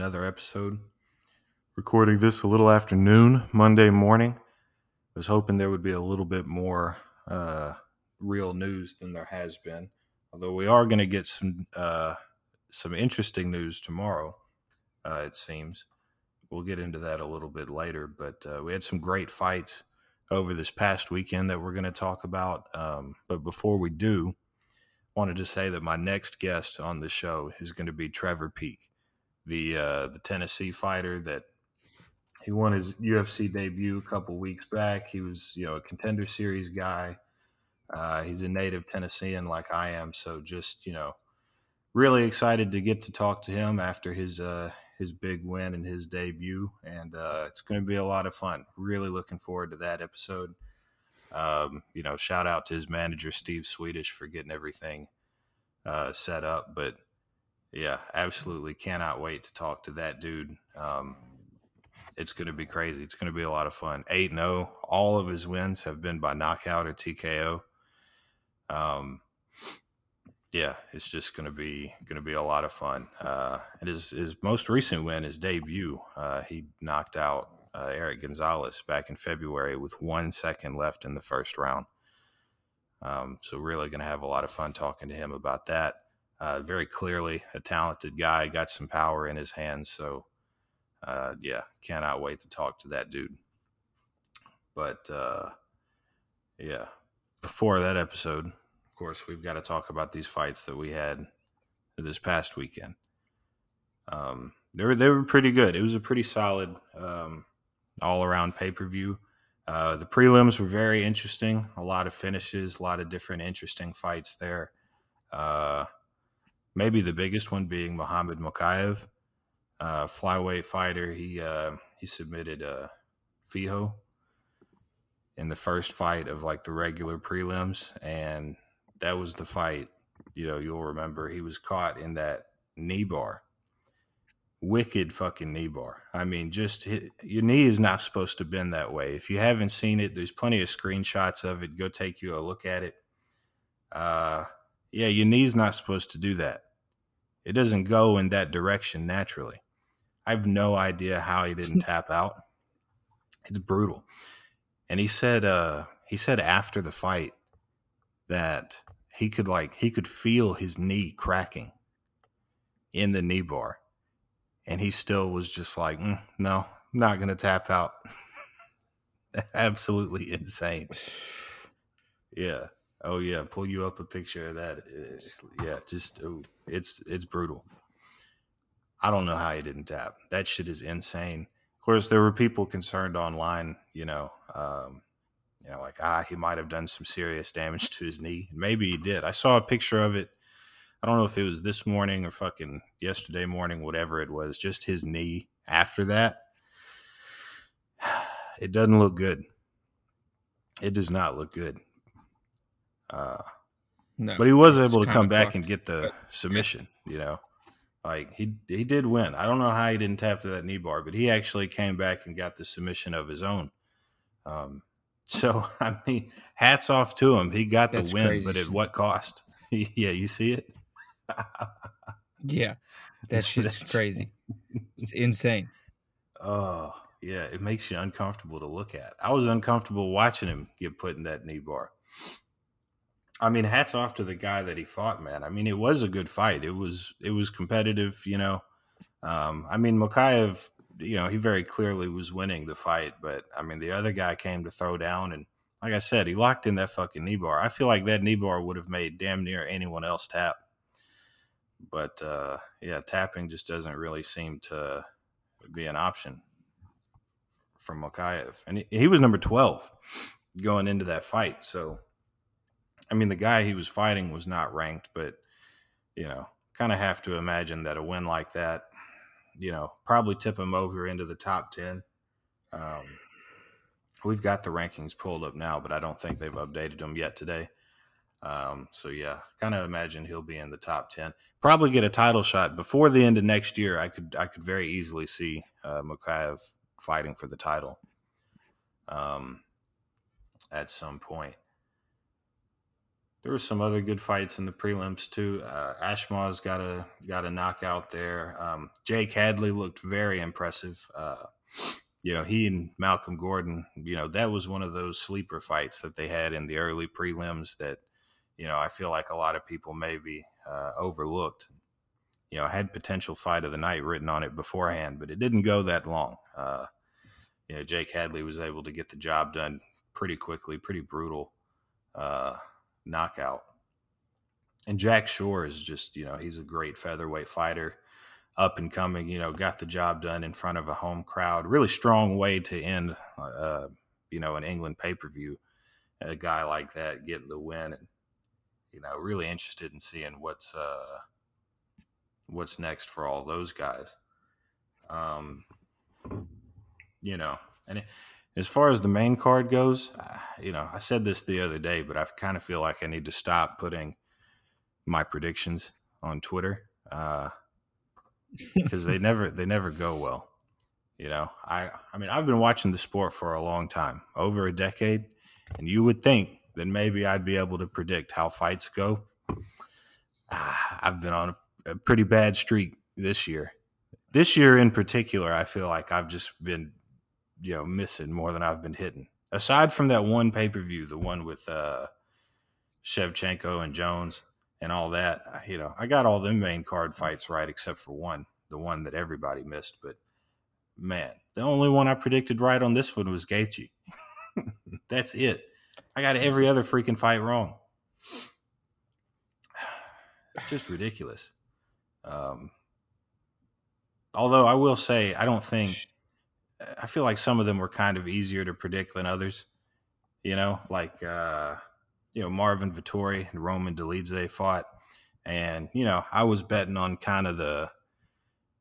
another episode. Recording this a little after noon, Monday morning. I Was hoping there would be a little bit more uh, real news than there has been. Although we are going to get some uh, some interesting news tomorrow, uh, it seems. We'll get into that a little bit later. But uh, we had some great fights over this past weekend that we're going to talk about. Um, but before we do, wanted to say that my next guest on the show is going to be Trevor Peek, the uh, the Tennessee fighter that he won his UFC debut a couple weeks back. He was you know a contender series guy. Uh, he's a native Tennessean like I am, so just you know really excited to get to talk to him after his uh, his big win and his debut, and uh, it's going to be a lot of fun. Really looking forward to that episode. Um, you know, shout out to his manager Steve Swedish for getting everything uh, set up. But yeah, absolutely cannot wait to talk to that dude. Um, it's going to be crazy. It's going to be a lot of fun. 8 0. All of his wins have been by knockout or TKO. Um, yeah, it's just going to be going to be a lot of fun. Uh, and his his most recent win, his debut, uh, he knocked out uh, Eric Gonzalez back in February with one second left in the first round. Um, so really going to have a lot of fun talking to him about that. Uh, very clearly a talented guy, got some power in his hands. So uh, yeah, cannot wait to talk to that dude. But uh, yeah, before that episode, of course, we've got to talk about these fights that we had this past weekend. Um, they were they were pretty good. It was a pretty solid um, all around pay per view. Uh, the prelims were very interesting. A lot of finishes, a lot of different interesting fights there. Uh, maybe the biggest one being Muhammad Mokaev, uh, flyweight fighter. He uh, he submitted uh, Filho in the first fight of like the regular prelims, and that was the fight. You know, you'll remember he was caught in that knee bar wicked fucking knee bar. I mean, just hit, your knee is not supposed to bend that way. If you haven't seen it, there's plenty of screenshots of it. Go take you a look at it. Uh, yeah, your knee's not supposed to do that. It doesn't go in that direction naturally. I have no idea how he didn't tap out. It's brutal. And he said, uh, he said after the fight that he could like he could feel his knee cracking in the knee bar and he still was just like, mm, no, I'm not going to tap out. Absolutely insane. Yeah. Oh yeah. Pull you up a picture of that. yeah. Just it's it's brutal. I don't know how he didn't tap. That shit is insane. Of course, there were people concerned online. You know, um, you know, like ah, he might have done some serious damage to his knee. Maybe he did. I saw a picture of it I don't know if it was this morning or fucking yesterday morning, whatever it was, just his knee after that. It doesn't look good. It does not look good. Uh, no, but he was able to come back fucked. and get the submission, you know. Like he he did win. I don't know how he didn't tap to that knee bar, but he actually came back and got the submission of his own. Um, so I mean, hats off to him. He got That's the win, crazy. but at what cost? yeah, you see it yeah, that shit's crazy. It's insane. Oh yeah, it makes you uncomfortable to look at. I was uncomfortable watching him get put in that knee bar. I mean, hats off to the guy that he fought, man. I mean, it was a good fight. It was it was competitive, you know. Um, I mean, Mokaev, you know, he very clearly was winning the fight, but I mean, the other guy came to throw down, and like I said, he locked in that fucking knee bar. I feel like that knee bar would have made damn near anyone else tap but uh, yeah, tapping just doesn't really seem to be an option from Mokaev. And he, he, was number 12 going into that fight. So, I mean, the guy he was fighting was not ranked, but, you know, kind of have to imagine that a win like that, you know, probably tip him over into the top 10. Um, we've got the rankings pulled up now, but I don't think they've updated them yet today. Um, so yeah, kind of imagine he'll be in the top ten. Probably get a title shot before the end of next year. I could I could very easily see uh, fighting for the title. Um, at some point. There were some other good fights in the prelims too. Uh, Ashmaw's got a got a knockout there. Um, Jake Hadley looked very impressive. Uh, you know, he and Malcolm Gordon. You know, that was one of those sleeper fights that they had in the early prelims that you know I feel like a lot of people maybe uh, overlooked. You know, had potential fight of the night written on it beforehand, but it didn't go that long. Uh, you know, Jake Hadley was able to get the job done pretty quickly, pretty brutal uh, knockout. And Jack Shore is just, you know, he's a great featherweight fighter, up and coming, you know, got the job done in front of a home crowd. Really strong way to end, uh, you know, an England pay per view. A guy like that getting the win, and you know, really interested in seeing what's uh, what's next for all those guys. Um, you know, and it, as far as the main card goes, uh, you know, I said this the other day, but I kind of feel like I need to stop putting my predictions on Twitter because uh, they never they never go well. You know, I I mean, I've been watching the sport for a long time, over a decade, and you would think that maybe I'd be able to predict how fights go. Uh, I've been on a, a pretty bad streak this year. This year in particular, I feel like I've just been you know missing more than I've been hitting. Aside from that one pay per view, the one with uh, Shevchenko and Jones and all that, you know, I got all the main card fights right except for one, the one that everybody missed. But man, the only one I predicted right on this one was Gaethje. That's it. I got every other freaking fight wrong. It's just ridiculous. Um, although I will say, I don't think I feel like some of them were kind of easier to predict than others. You know, like uh, you know Marvin Vettori and Roman Dolidze fought, and you know I was betting on kind of the,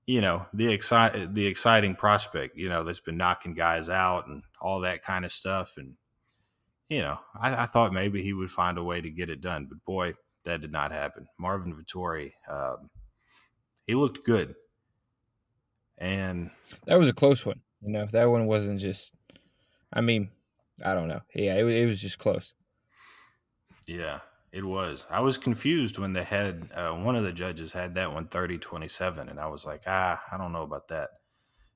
you know the excite the exciting prospect. You know that's been knocking guys out and all that kind of stuff, and you know I, I thought maybe he would find a way to get it done, but boy, that did not happen. Marvin Vettori, um, he looked good, and that was a close one. You know, that one wasn't just. I mean, I don't know. Yeah, it, it was just close. Yeah, it was. I was confused when they had uh, one of the judges had that one 30 27, and I was like, ah, I don't know about that.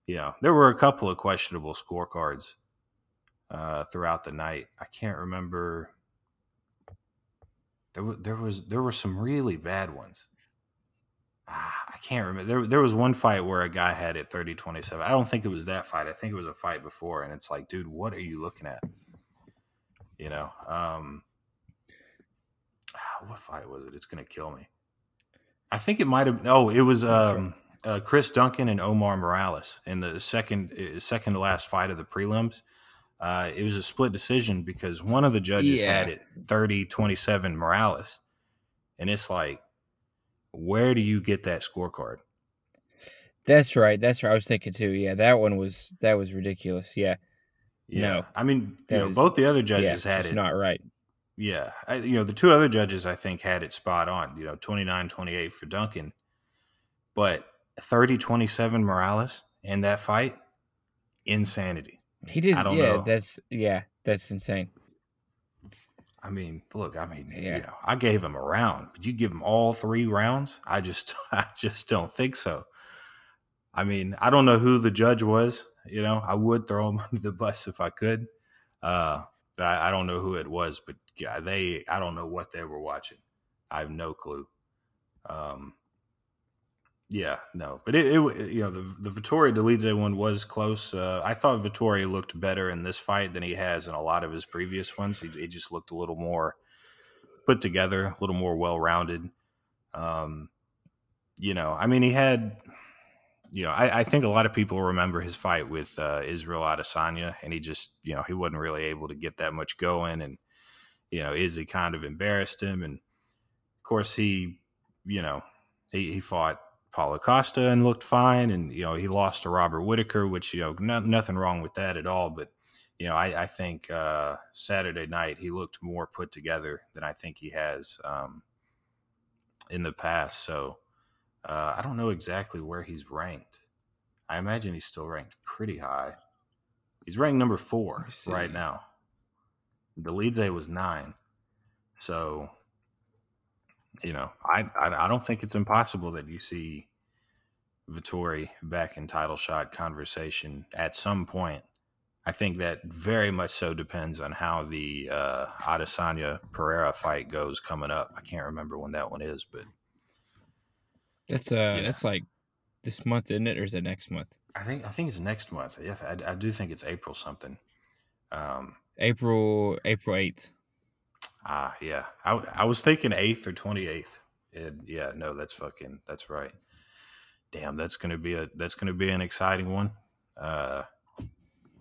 You know, there were a couple of questionable scorecards uh, throughout the night. I can't remember. There there was there were some really bad ones. Ah, I can't remember. There, there was one fight where a guy had it 30 27. I don't think it was that fight. I think it was a fight before. And it's like, dude, what are you looking at? You know, um, ah, what fight was it? It's going to kill me. I think it might have. No, it was um, uh, Chris Duncan and Omar Morales in the second uh, second to last fight of the prelims. Uh, it was a split decision because one of the judges yeah. had it 30 27 Morales. And it's like, where do you get that scorecard? That's right. That's right. I was thinking too. Yeah, that one was that was ridiculous. Yeah. Yeah. No, I mean, you know, both the other judges yeah, had it. Not right. Yeah. I, you know, the two other judges I think had it spot on. You know, 29-28 for Duncan, but 30-27 Morales in that fight, insanity. He did. I don't yeah, know. That's yeah. That's insane. I mean, look, I mean, yeah. you know, I gave him a round, but you give him all three rounds? I just, I just don't think so. I mean, I don't know who the judge was. You know, I would throw him under the bus if I could, uh, but I, I don't know who it was. But yeah, they, I don't know what they were watching. I have no clue. Um, yeah, no, but it, it, you know the the Vettori Dolidze one was close. Uh, I thought Vettori looked better in this fight than he has in a lot of his previous ones. He, he just looked a little more put together, a little more well rounded. Um, you know, I mean, he had, you know, I, I, think a lot of people remember his fight with uh, Israel Adesanya, and he just, you know, he wasn't really able to get that much going, and you know, Izzy kind of embarrassed him, and of course he, you know, he, he fought Paulo Costa and looked fine. And, you know, he lost to Robert Whitaker, which, you know, no, nothing wrong with that at all. But, you know, I, I think uh, Saturday night he looked more put together than I think he has um, in the past. So uh, I don't know exactly where he's ranked. I imagine he's still ranked pretty high. He's ranked number four right now. The lead day was nine. So you know, I, I I don't think it's impossible that you see Vettori back in title shot conversation at some point. I think that very much so depends on how the uh, Adesanya Pereira fight goes coming up. I can't remember when that one is, but That's uh, Yeah. that's like this month, isn't it, or is it next month? I think I think it's next month. Yeah, I, I do think it's April something. Um, April April eighth. Ah, yeah. I I was thinking eighth or twenty eighth. And Yeah, no, that's fucking that's right. Damn, that's gonna be a that's gonna be an exciting one. Uh,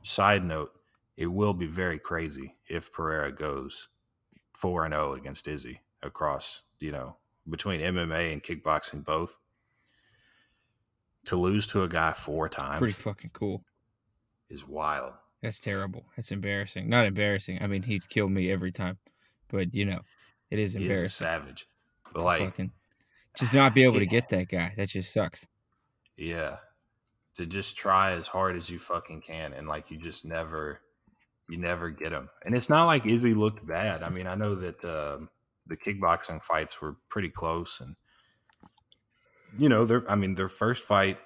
side note, it will be very crazy if Pereira goes four and zero against Izzy across you know between MMA and kickboxing both. To lose to a guy four times Pretty fucking cool. is wild. That's terrible. That's embarrassing. Not embarrassing. I mean, he'd kill me every time, but you know, it is He is a embarrassing. savage. But to like, fucking just not be able to get that guy. That just sucks. yeah, to just try as hard as you fucking can, and like you just never, you never get him. And it's not like Izzy looked bad. I mean, I know that um, the kickboxing fights were pretty close, and you know, their I mean, their first fight,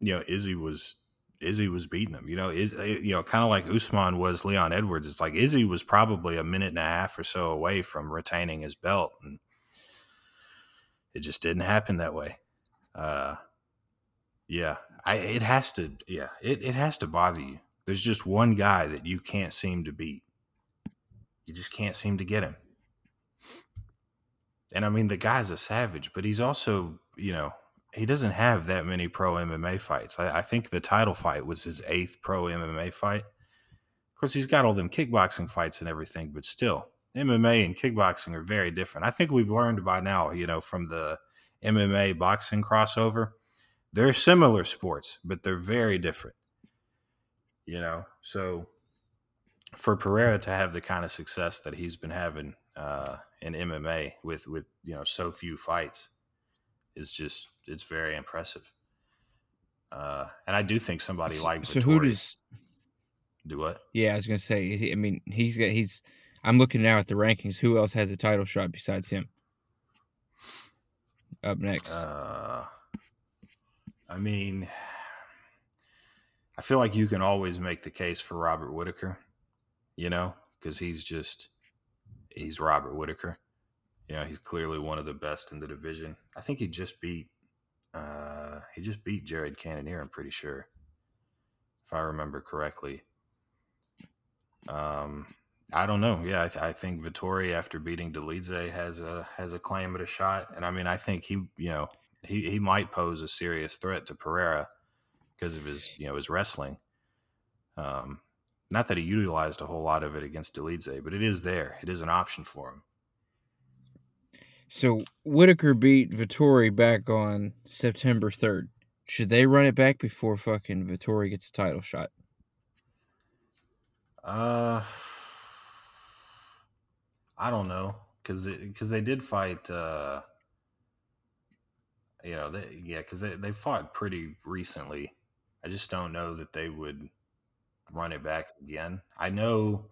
you know, Izzy was Izzy was beating him. You know, is you know, kind of like Usman was Leon Edwards. It's like Izzy was probably a minute and a half or so away from retaining his belt, and it just didn't happen that way. Uh, yeah, I it has to. Yeah, it it has to bother you. There's just one guy that you can't seem to beat. You just can't seem to get him. And I mean, the guy's a savage, but he's also, you know, he doesn't have that many pro MMA fights. I, I think the title fight was his eighth pro MMA fight. Of course, he's got all them kickboxing fights and everything, but still, MMA and kickboxing are very different. I think we've learned by now, you know, from the MMA boxing crossover, they're similar sports, but they're very different. You know, so for Pereira to have the kind of success that he's been having uh, in MMA with with you know so few fights is just it's very impressive. Uh, and I do think somebody So- like so who does? do what? Yeah, I was gonna say. I mean, he's got. He's. I'm looking now at the rankings. Who else has a title shot besides him? Up next. Uh, I mean, I feel like you can always make the case for Robert Whitaker, you know, because he's just he's Robert Whitaker. You know, he's clearly one of the best in the division. I think he just beat uh he just beat Jared Cannonier, I'm pretty sure. If I remember correctly. Um I don't know. Yeah, I, th- I think Vettori after beating Dolidze has a has a claim at a shot, and I mean, I think he, you know, he he might pose a serious threat to Pereira because of his, you know, his wrestling. Um, not that he utilized a whole lot of it against Dolidze, but it is there. It is an option for him. So Whitaker beat Vettori back on September 3rd. Should they run it back before fucking Vettori gets a title shot? Uh, I don't know because because they did fight. uh You know, they, yeah, because they they fought pretty recently. I just don't know that they would run it back again. I know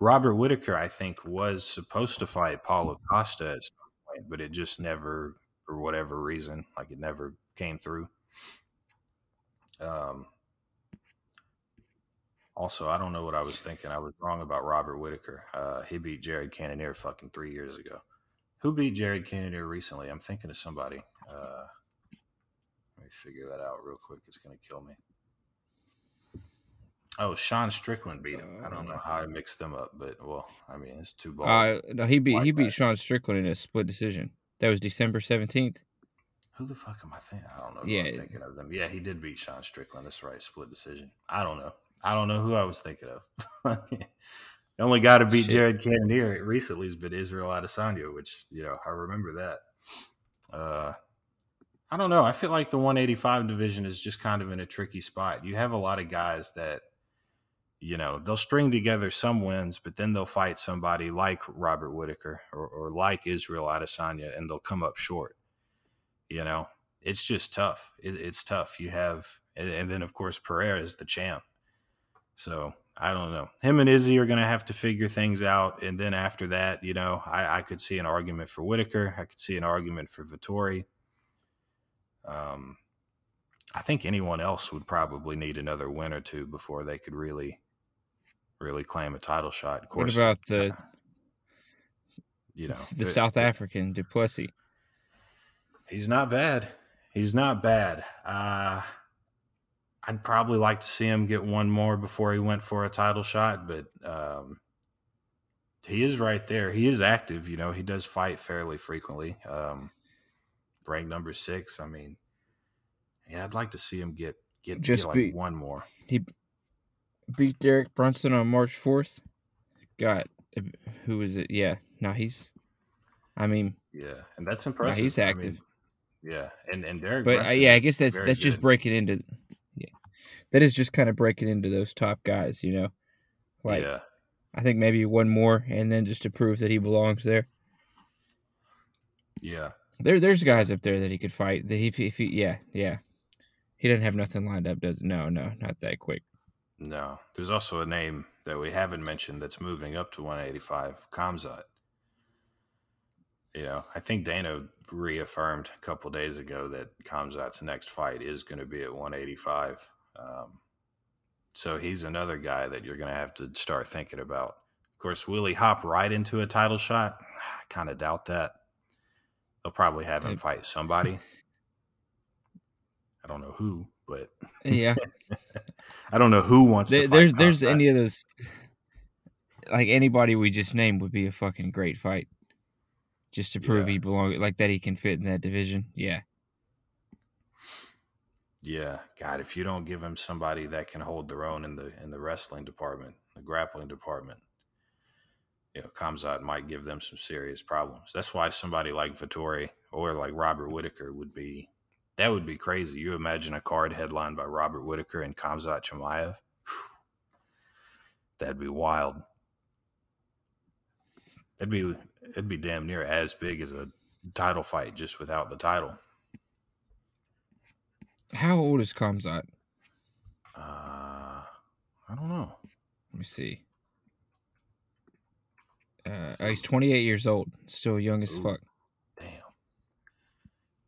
Robert Whitaker, I think, was supposed to fight Paulo Costa at some point, but it just never, for whatever reason, like it never came through. Um. Also, I don't know what I was thinking. I was wrong about Robert Whitaker. Uh, he beat Jared Cannonier fucking three years ago. Who beat Jared Cannonier recently? I'm thinking of somebody. Uh, let me figure that out real quick. It's gonna kill me. Oh, Sean Strickland beat him. I don't know how I mixed them up, but well, I mean, it's two balls. Uh, no, he beat he beat that. Sean Strickland in a split decision. That was December 17th. Who the fuck am I thinking? I don't know. Who Yeah. I'm thinking of them. Yeah, he did beat Sean Strickland. That's right. Split decision. I don't know. I don't know who I was thinking of. the only guy to beat Shit. Jared Cannonier recently has been Israel Adesanya, which you know I remember that. Uh, I don't know. I feel like the 185 division is just kind of in a tricky spot. You have a lot of guys that you know they'll string together some wins, but then they'll fight somebody like Robert Whitaker or, or like Israel Adesanya, and they'll come up short. You know, it's just tough. It, it's tough. You have, and, and then of course Pereira is the champ. So I don't know. Him and Izzy are going to have to figure things out, and then after that, you know, I, I could see an argument for Whitaker. I could see an argument for Vettori. Um, I think anyone else would probably need another win or two before they could really, really claim a title shot. Of course, what about the you know the South African Du Plessis? He's not bad. He's not bad. Uh, I'd probably like to see him get one more before he went for a title shot, but um, he is right there. He is active. You know, he does fight fairly frequently. Um, ranked number six. I mean, yeah, I'd like to see him get get Just get like beat- one more. He beat Derek Brunson on March fourth. Got who is it? Yeah, no, he's. I mean, Yeah, and that's impressive. he's I mean, active. yeah, and and Derek. but uh, yeah, I guess that's that's just breaking into. Yeah, that is just kind of breaking into those top guys. You know, like yeah, I think maybe one more, and then just to prove that he belongs there. yeah, There, there's guys up there that he could fight. That he- if he, yeah, yeah, he doesn't have nothing lined up, does it? No, no, not that quick. No. There's also a name that we haven't mentioned that's moving up to 185, Khamzat. You know, I think Dana reaffirmed a couple days ago that Khamzat's next fight is going to be at 185. Um, so he's another guy that you're going to have to start thinking about. Of course, will he hop right into a title shot? I kind of doubt that. They'll probably have him fight somebody. I don't know who, but Yeah, I don't know who wants there, to fight there's there's any of those. Like anybody we just named would be a fucking great fight, just to prove Yeah. he belong, like that he can fit in that division. Yeah, Yeah, God, if you don't give him somebody that can hold their own in the in the wrestling department, the grappling department, you know, Khamzat might give them some serious problems. That's why somebody like Vettori or like Robert Whitaker would be that would be crazy. You imagine a card headlined by Robert Whitaker and Khamzat Chimaev. That'd be wild. That'd be it'd be damn near as big as a title fight just without the title. how old is Khamzat? Uh I don't know. Let me see. Uh, oh, he's 28 years old, still young as Ooh. fuck. Damn.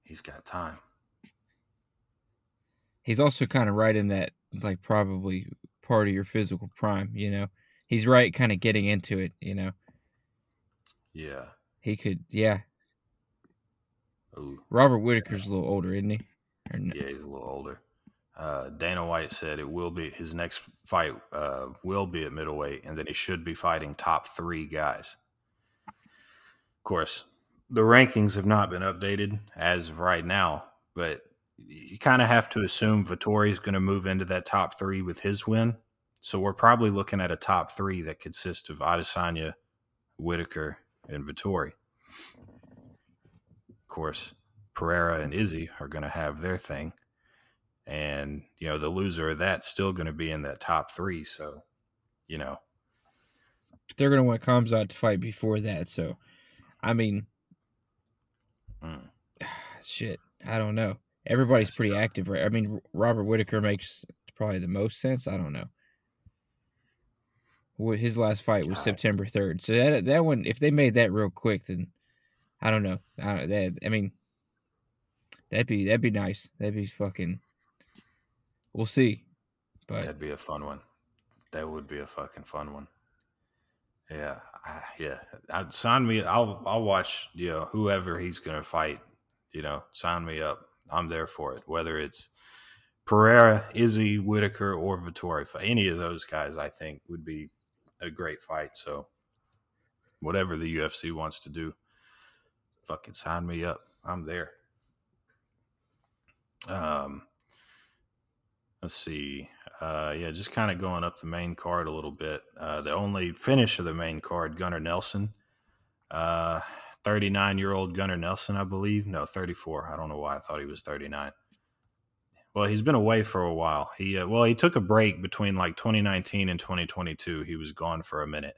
He's got time. He's also kind of right in that, like, probably part of your physical prime. You know, he's right, kind of getting into it. You know, Yeah. he could, yeah. Ooh. Robert Whitaker's a little older, isn't he? No? Yeah, he's a little older. Uh, Dana White said it will be his next fight uh, will be at middleweight, and that he should be fighting top three guys. Of course, the rankings have not been updated as of right now, but you kind of have to assume Vettori's going to move into that top three with his win. So we're probably looking at a top three that consists of Adesanya, Whitaker, and Vettori. Of course, Pereira and Izzy are going to have their thing. And, you know, the loser of that's still going to be in that top three. So, you know, But they're gonna want Khamzat to fight before that. So, I mean, mm, shit, I don't know. Everybody's pretty active, right? I mean, Robert Whitaker makes probably the most sense. I don't know. His last fight was God. September third, so that that one, if they made that real quick, then I don't know. I don't, that I mean, that'd be that'd be nice. That'd be fucking. We'll see, but that'd be a fun one. That would be a fucking fun one. Yeah, I, yeah. I'd sign me. I'll I'll watch. You know, whoever he's gonna fight. You know, sign me up. I'm there for it. Whether it's Pereira, Izzy, Whitaker, or Vettori, any of those guys, I think would be a great fight. So, whatever the UFC wants to do, fucking sign me up. I'm there. Um, let's see. Uh, yeah, just kind of going up the main card a little bit. Uh, the only finish of the main card, Gunnar Nelson, uh, 39 year old Gunnar Nelson, I believe. No, 34. I don't know why I thought he was 39. Well, he's been away for a while. He uh, well, he took a break between like 2019 and 2022. He was gone for a minute.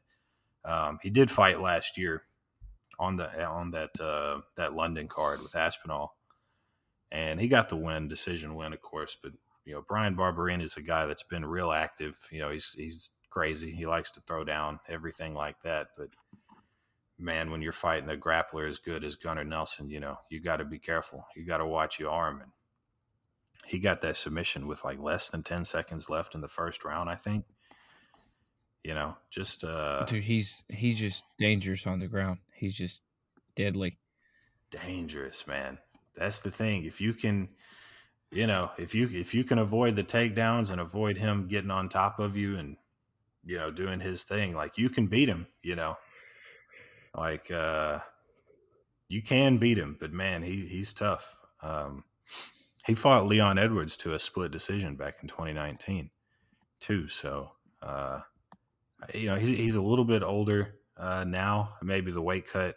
Um, he did fight last year on the on that uh, that London card with Aspinall, and he got the win, decision win, of course. But you know, Bryan Barberena is a guy that's been real active. You know, he's he's crazy. He likes to throw down everything like that. But man, when you're fighting a grappler as good as Gunnar Nelson, you know, you got to be careful. You got to watch your arm. And he got that submission with like less than 10 seconds left in the first round, I think. You know, just uh dude, he's he's just dangerous on the ground. He's just deadly. Dangerous, man. That's the thing. If you can you know, if you if you can avoid the takedowns and avoid him getting on top of you and you know doing his thing, like you can beat him. You know, like uh, you can beat him, but man, he he's tough. Um, he fought Leon Edwards to a split decision back in 2019 too. So uh, you know he's he's a little bit older uh, now. Maybe the weight cut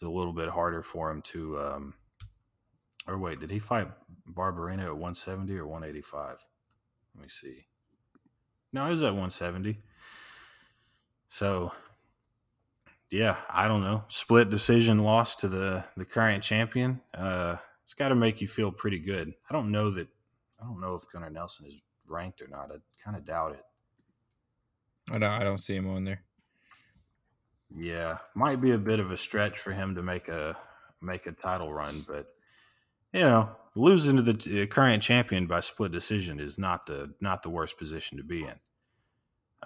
is a little bit harder for him to. Um, or wait, did he fight Barberena at 170 or 185? Let me see. No, it was at 170. So, yeah, I don't know. Split decision loss to the the current champion. Uh, it's got to make you feel pretty good. I don't know that. I don't know if Gunnar Nelson is ranked or not. I kind of doubt it. I don't. I don't see him on there. Yeah, might be a bit of a stretch for him to make a make a title run, but you know, losing to the current champion by split decision is not the not the worst position to be in.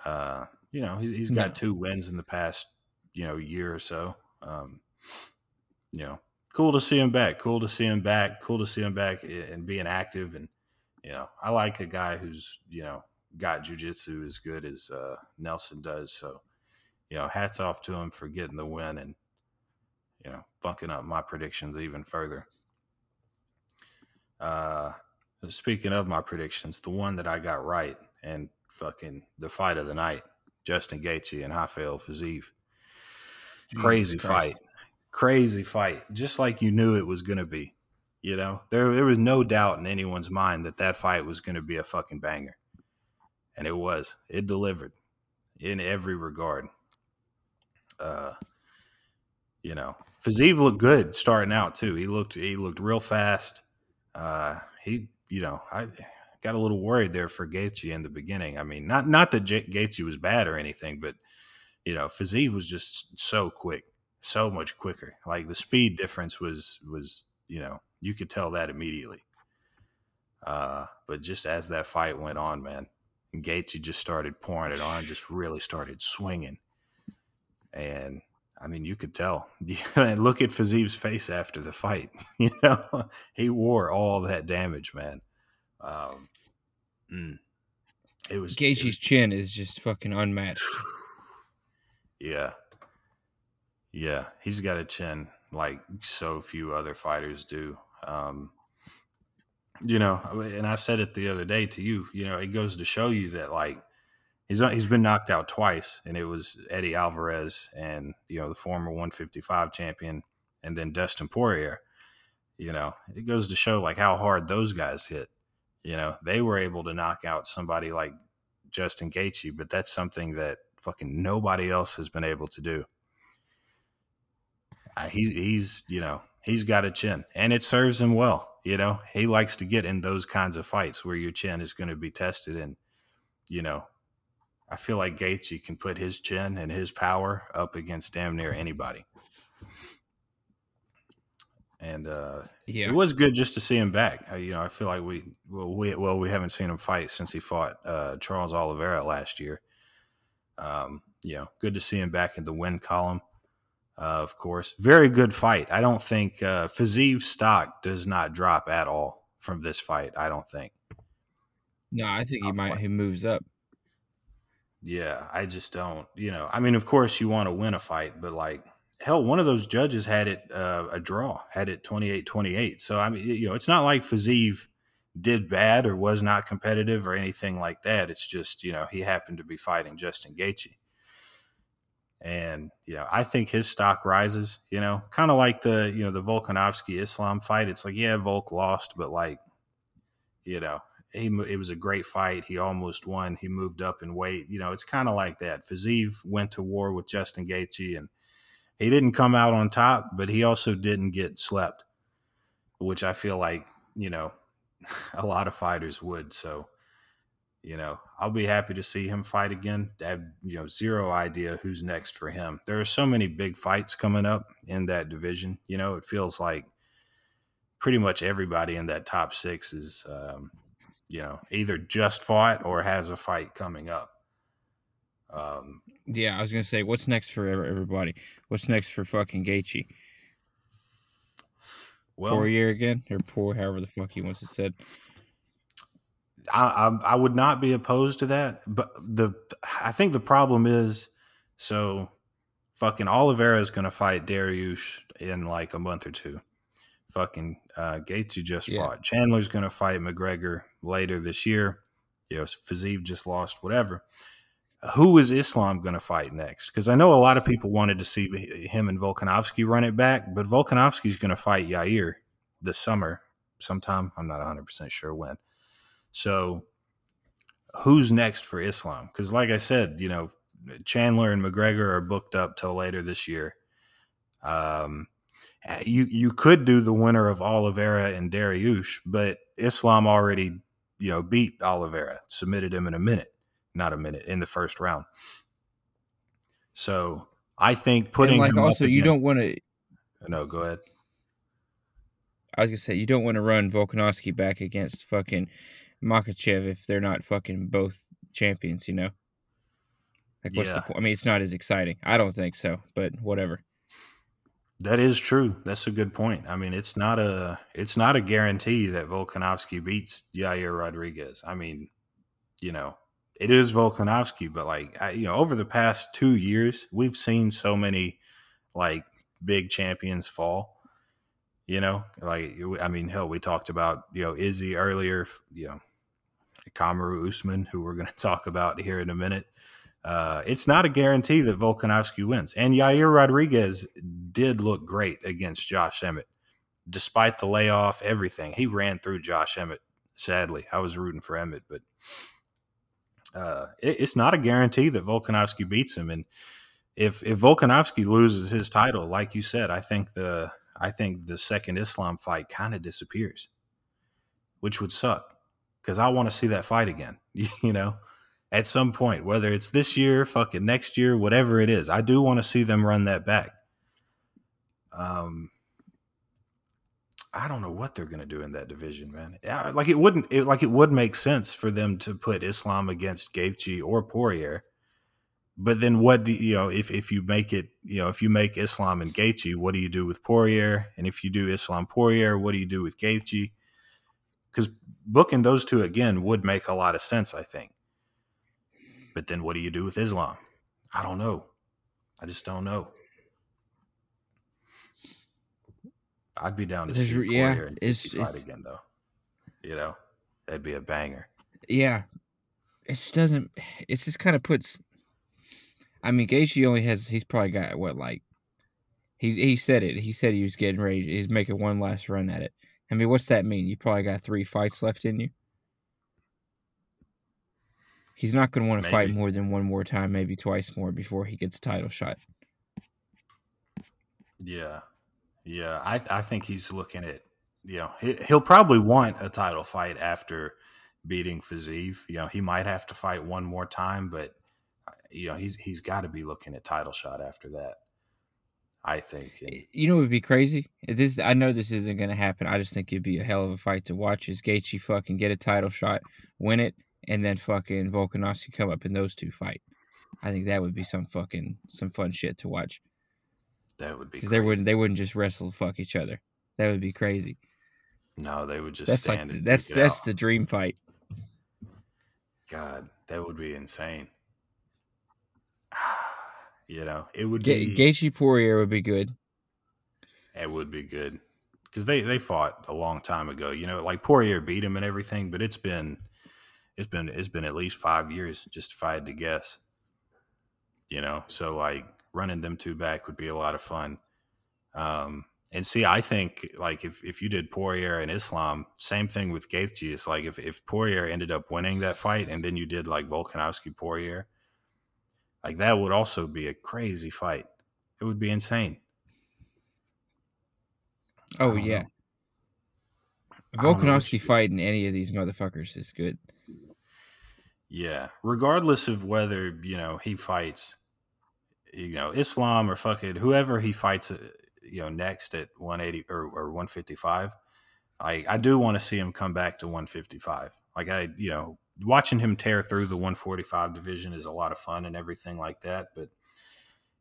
Uh, you know, he's he's got no. two wins in the past you know year or so. Um, you know, cool to see him back. Cool to see him back. Cool to see him back and being active. And you know, I like a guy who's you know got jujitsu as good as uh, Nelson does. So you know, hats off to him for getting the win and you know, fucking up my predictions even further. Uh, speaking of my predictions, the one that I got right and fucking the fight of the night, Justin Gaethje and Rafael Crazy fight. Crazy fight. Just like you knew it was going to be. You know, there there was no doubt in anyone's mind that that fight was going to be a fucking banger. And it was. It delivered in every regard. Uh you know, Fiziev looked good starting out too. He looked he looked real fast. Uh, he, you know, I got a little worried there for Gaethje in the beginning. I mean, not not that J- Gaethje was bad or anything, but you know, Fiziev was just so quick, so much quicker. Like the speed difference was was you know you could tell that immediately. Uh, but just as that fight went on, man, Gaethje just started pouring it on, just really started swinging, and I mean, you could tell. Look at Fiziev's face after the fight. You know, he wore all that damage, man. Um, mm, it was Gaethje's chin is just fucking unmatched. Yeah, yeah, he's got a chin like so few other fighters do. Um, you know, and I said it the other day to you. You know, it goes to show you that like he's he's been knocked out twice, and it was Eddie Alvarez and you know the former 155 champion, and then Dustin Poirier. You know, it goes to show like how hard those guys hit. You know, they were able to knock out somebody like Justin Gaethje, but that's something that fucking nobody else has been able to do. Uh, he's he's you know he's got a chin, and it serves him well. You know, he likes to get in those kinds of fights where your chin is going to be tested, and you know I feel like Gaethje can put his chin and his power up against damn near anybody. And uh, yeah. it was good just to see him back. you know, I feel like we well we well we haven't seen him fight since he fought uh, Charles Oliveira last year. Um, you know, good to see him back in the win column. Uh, of course, very good fight. I don't think uh, Fiziev's stock does not drop at all from this fight. I don't think. No, I think he might. He moves up. Yeah, I just don't. You know, I mean, of course, you want to win a fight, but like, hell, one of those judges had it uh, a draw, had it 28 28. So, I mean, you know, it's not like Fiziev did bad or was not competitive or anything like that. It's just, you know, he happened to be fighting Justin Gaethje. And, you know, I think his stock rises, you know, kind of like the, you know, the Volkanovski Islam fight. It's like, yeah, Volk lost, but like, you know, he it was a great fight. He almost won. He moved up in weight. You know, it's kind of like that. Fiziev went to war with Justin Gaethje, and he didn't come out on top, but he also didn't get slept, which I feel like you know a lot of fighters would. So, you know, I'll be happy to see him fight again. I have, you know, zero idea who's next for him. There are so many big fights coming up in that division. You know, it feels like pretty much everybody in that top six is, um, you know, either just fought or has a fight coming up. Um, Yeah, I was gonna say, what's next for everybody? What's next for fucking Gaethje? Well, Poirier again, or poor, however the fuck he wants to said. I, I I would not be opposed to that, but the I think the problem is so fucking Oliveira is going to fight Dariush in like a month or two. Fucking uh, Gaethje just Yeah. fought. Chandler's going to fight McGregor later this year. You know, Fiziev just lost. Whatever. Who is Islam going to fight next? Because I know a lot of people wanted to see him and Volkanovski run it back, but Volkanovski's going to fight Yair this summer sometime. I'm not 100 percent sure when. So, who's next for Islam? Because, like I said, you know, Chandler and McGregor are booked up till later this year. Um, you you could do the winner of Oliveira and Dariush, but Islam already you know beat Oliveira, submitted him in a minute, not a minute in the first round. So I think putting and like him up also, you against- don't want to. no go ahead. I was gonna say you don't want to run Volkanovski back against fucking Makhachev if they're not fucking both champions. You know. Like what's Yeah. the point? I mean, it's not as exciting. I don't think so, but whatever. That is true. That's a good point. I mean, it's not a it's not a guarantee that Volkanovski beats Yair Rodriguez. I mean, you know, it is Volkanovski, but like I, you know, over the past two years, we've seen so many like big champions fall. You know, like I mean, hell, we talked about you know Izzy earlier. You know, Kamaru Usman, who we're going to talk about here in a minute. Uh, it's not a guarantee that Volkanovski wins. And Yair Rodriguez did look great against Josh Emmett, despite the layoff, everything. He ran through Josh Emmett. Sadly, I was rooting for Emmett, but uh, it, it's not a guarantee that Volkanovski beats him. And if if Volkanovski loses his title, like you said, I think the I think the second Islam fight kind of disappears, which would suck because I want to see that fight again. You know at some point, whether it's this year, fucking next year, whatever it is. I do want to see them run that back. Um, I don't know what they're gonna do in that division, man. Like it wouldn't, it, like it would make sense for them to put Islam against Gaethje or Poirier. But then, what do you know? If if you make it, you know, if you make Islam and Gaethje, what do you do with Poirier? And if you do Islam Poirier, what do you do with Gaethje? Because booking those two again would make a lot of sense, I think. But then what do you do with Islam? I don't know. I just don't know. I'd be down to There's see yeah, and it's- fight again, though. You know, that'd be a banger. Yeah, it just doesn't. It just kind of puts. I mean, Gaethje only has. He's probably got what like. He he said it. He said he was getting ready. He's making one last run at it. I mean, what's that mean? You probably got three fights left in you. He's not going to want to fight more than one more time, maybe twice more before he gets a title shot. Yeah, yeah. I I think he's looking at you know he, he'll probably want a title fight after beating Fiziev. You know he might have to fight one more time, but uh, you know he's he's got to be looking at title shot after that. I think. And, You know, it would be crazy. This I know this isn't going to happen. I just think it'd be a hell of a fight to watch. Is Gaethje fucking get a title shot, win it, and then fucking Volkanovski come up and those two fight. I think that would be some fucking some fun shit to watch that would be because they wouldn't they wouldn't just wrestle fuck each other. That would be crazy. No, they would just That's stand like the, that's that's out. the dream fight. God, that would be insane. You know, it would be Gaethje Poirier would be good. it would be good because they they fought a long time ago. You know, like Poirier beat him and everything, but it's been it's been it's been at least five years just if I had to guess. You know, so like running them two back would be a lot of fun. Um, and see, I think like if if you did Poirier and Islam, same thing with Gaethje. It's like if if Poirier ended up winning that fight, and then you did like Volkanovski Poirier, like that would also be a crazy fight. It would be insane. Oh yeah, know. I don't know what Volkanovski fighting any of these motherfuckers is good. Yeah, regardless of whether you know he fights, you know Islam or fucking whoever he fights, uh, you know next at one eighty or, or one fifty five. I I do want to see him come back to one fifty five. Like I you know watching him tear through the one forty five division is a lot of fun and everything like that, but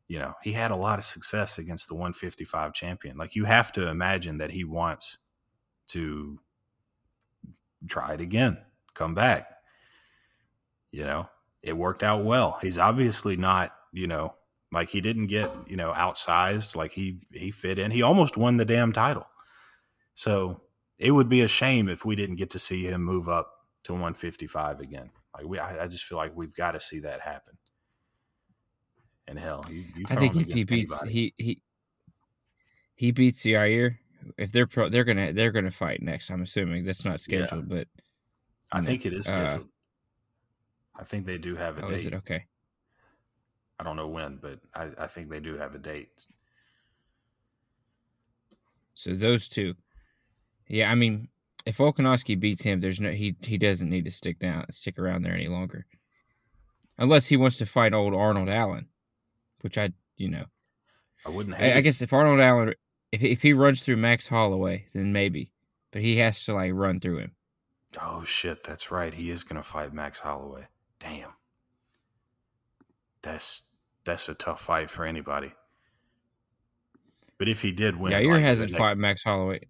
you know he had a lot of success against the 155 champion like you have to imagine that he wants to try it again come back you know it worked out well he's obviously not you know like he didn't get you know outsized like he he fit in he almost won the damn title so it would be a shame if we didn't get to see him move up to 155 again like we i, I just feel like we've got to see that happen and hell, you, you I think if he beats anybody. he he he beats Yair, if they're pro, they're gonna they're gonna fight next. I'm assuming that's not scheduled, yeah. but I know, think it is uh, scheduled. Uh, I think they do have a oh, date. Is it okay? I don't know when, but I, I think they do have a date. So those two, yeah. I mean, if Volkanovski beats him, there's no he he doesn't need to stick down stick around there any longer, unless he wants to fight old Arnold Allen which I, you know, I wouldn't. I, I, guess if Arnold Allen, if if he runs through Max Holloway, then maybe, but he has to like run through him. Oh shit, that's right. He is gonna fight Max Holloway. Damn, that's that's a tough fight for anybody. But if he did win, Yair like, hasn't fought Max Holloway.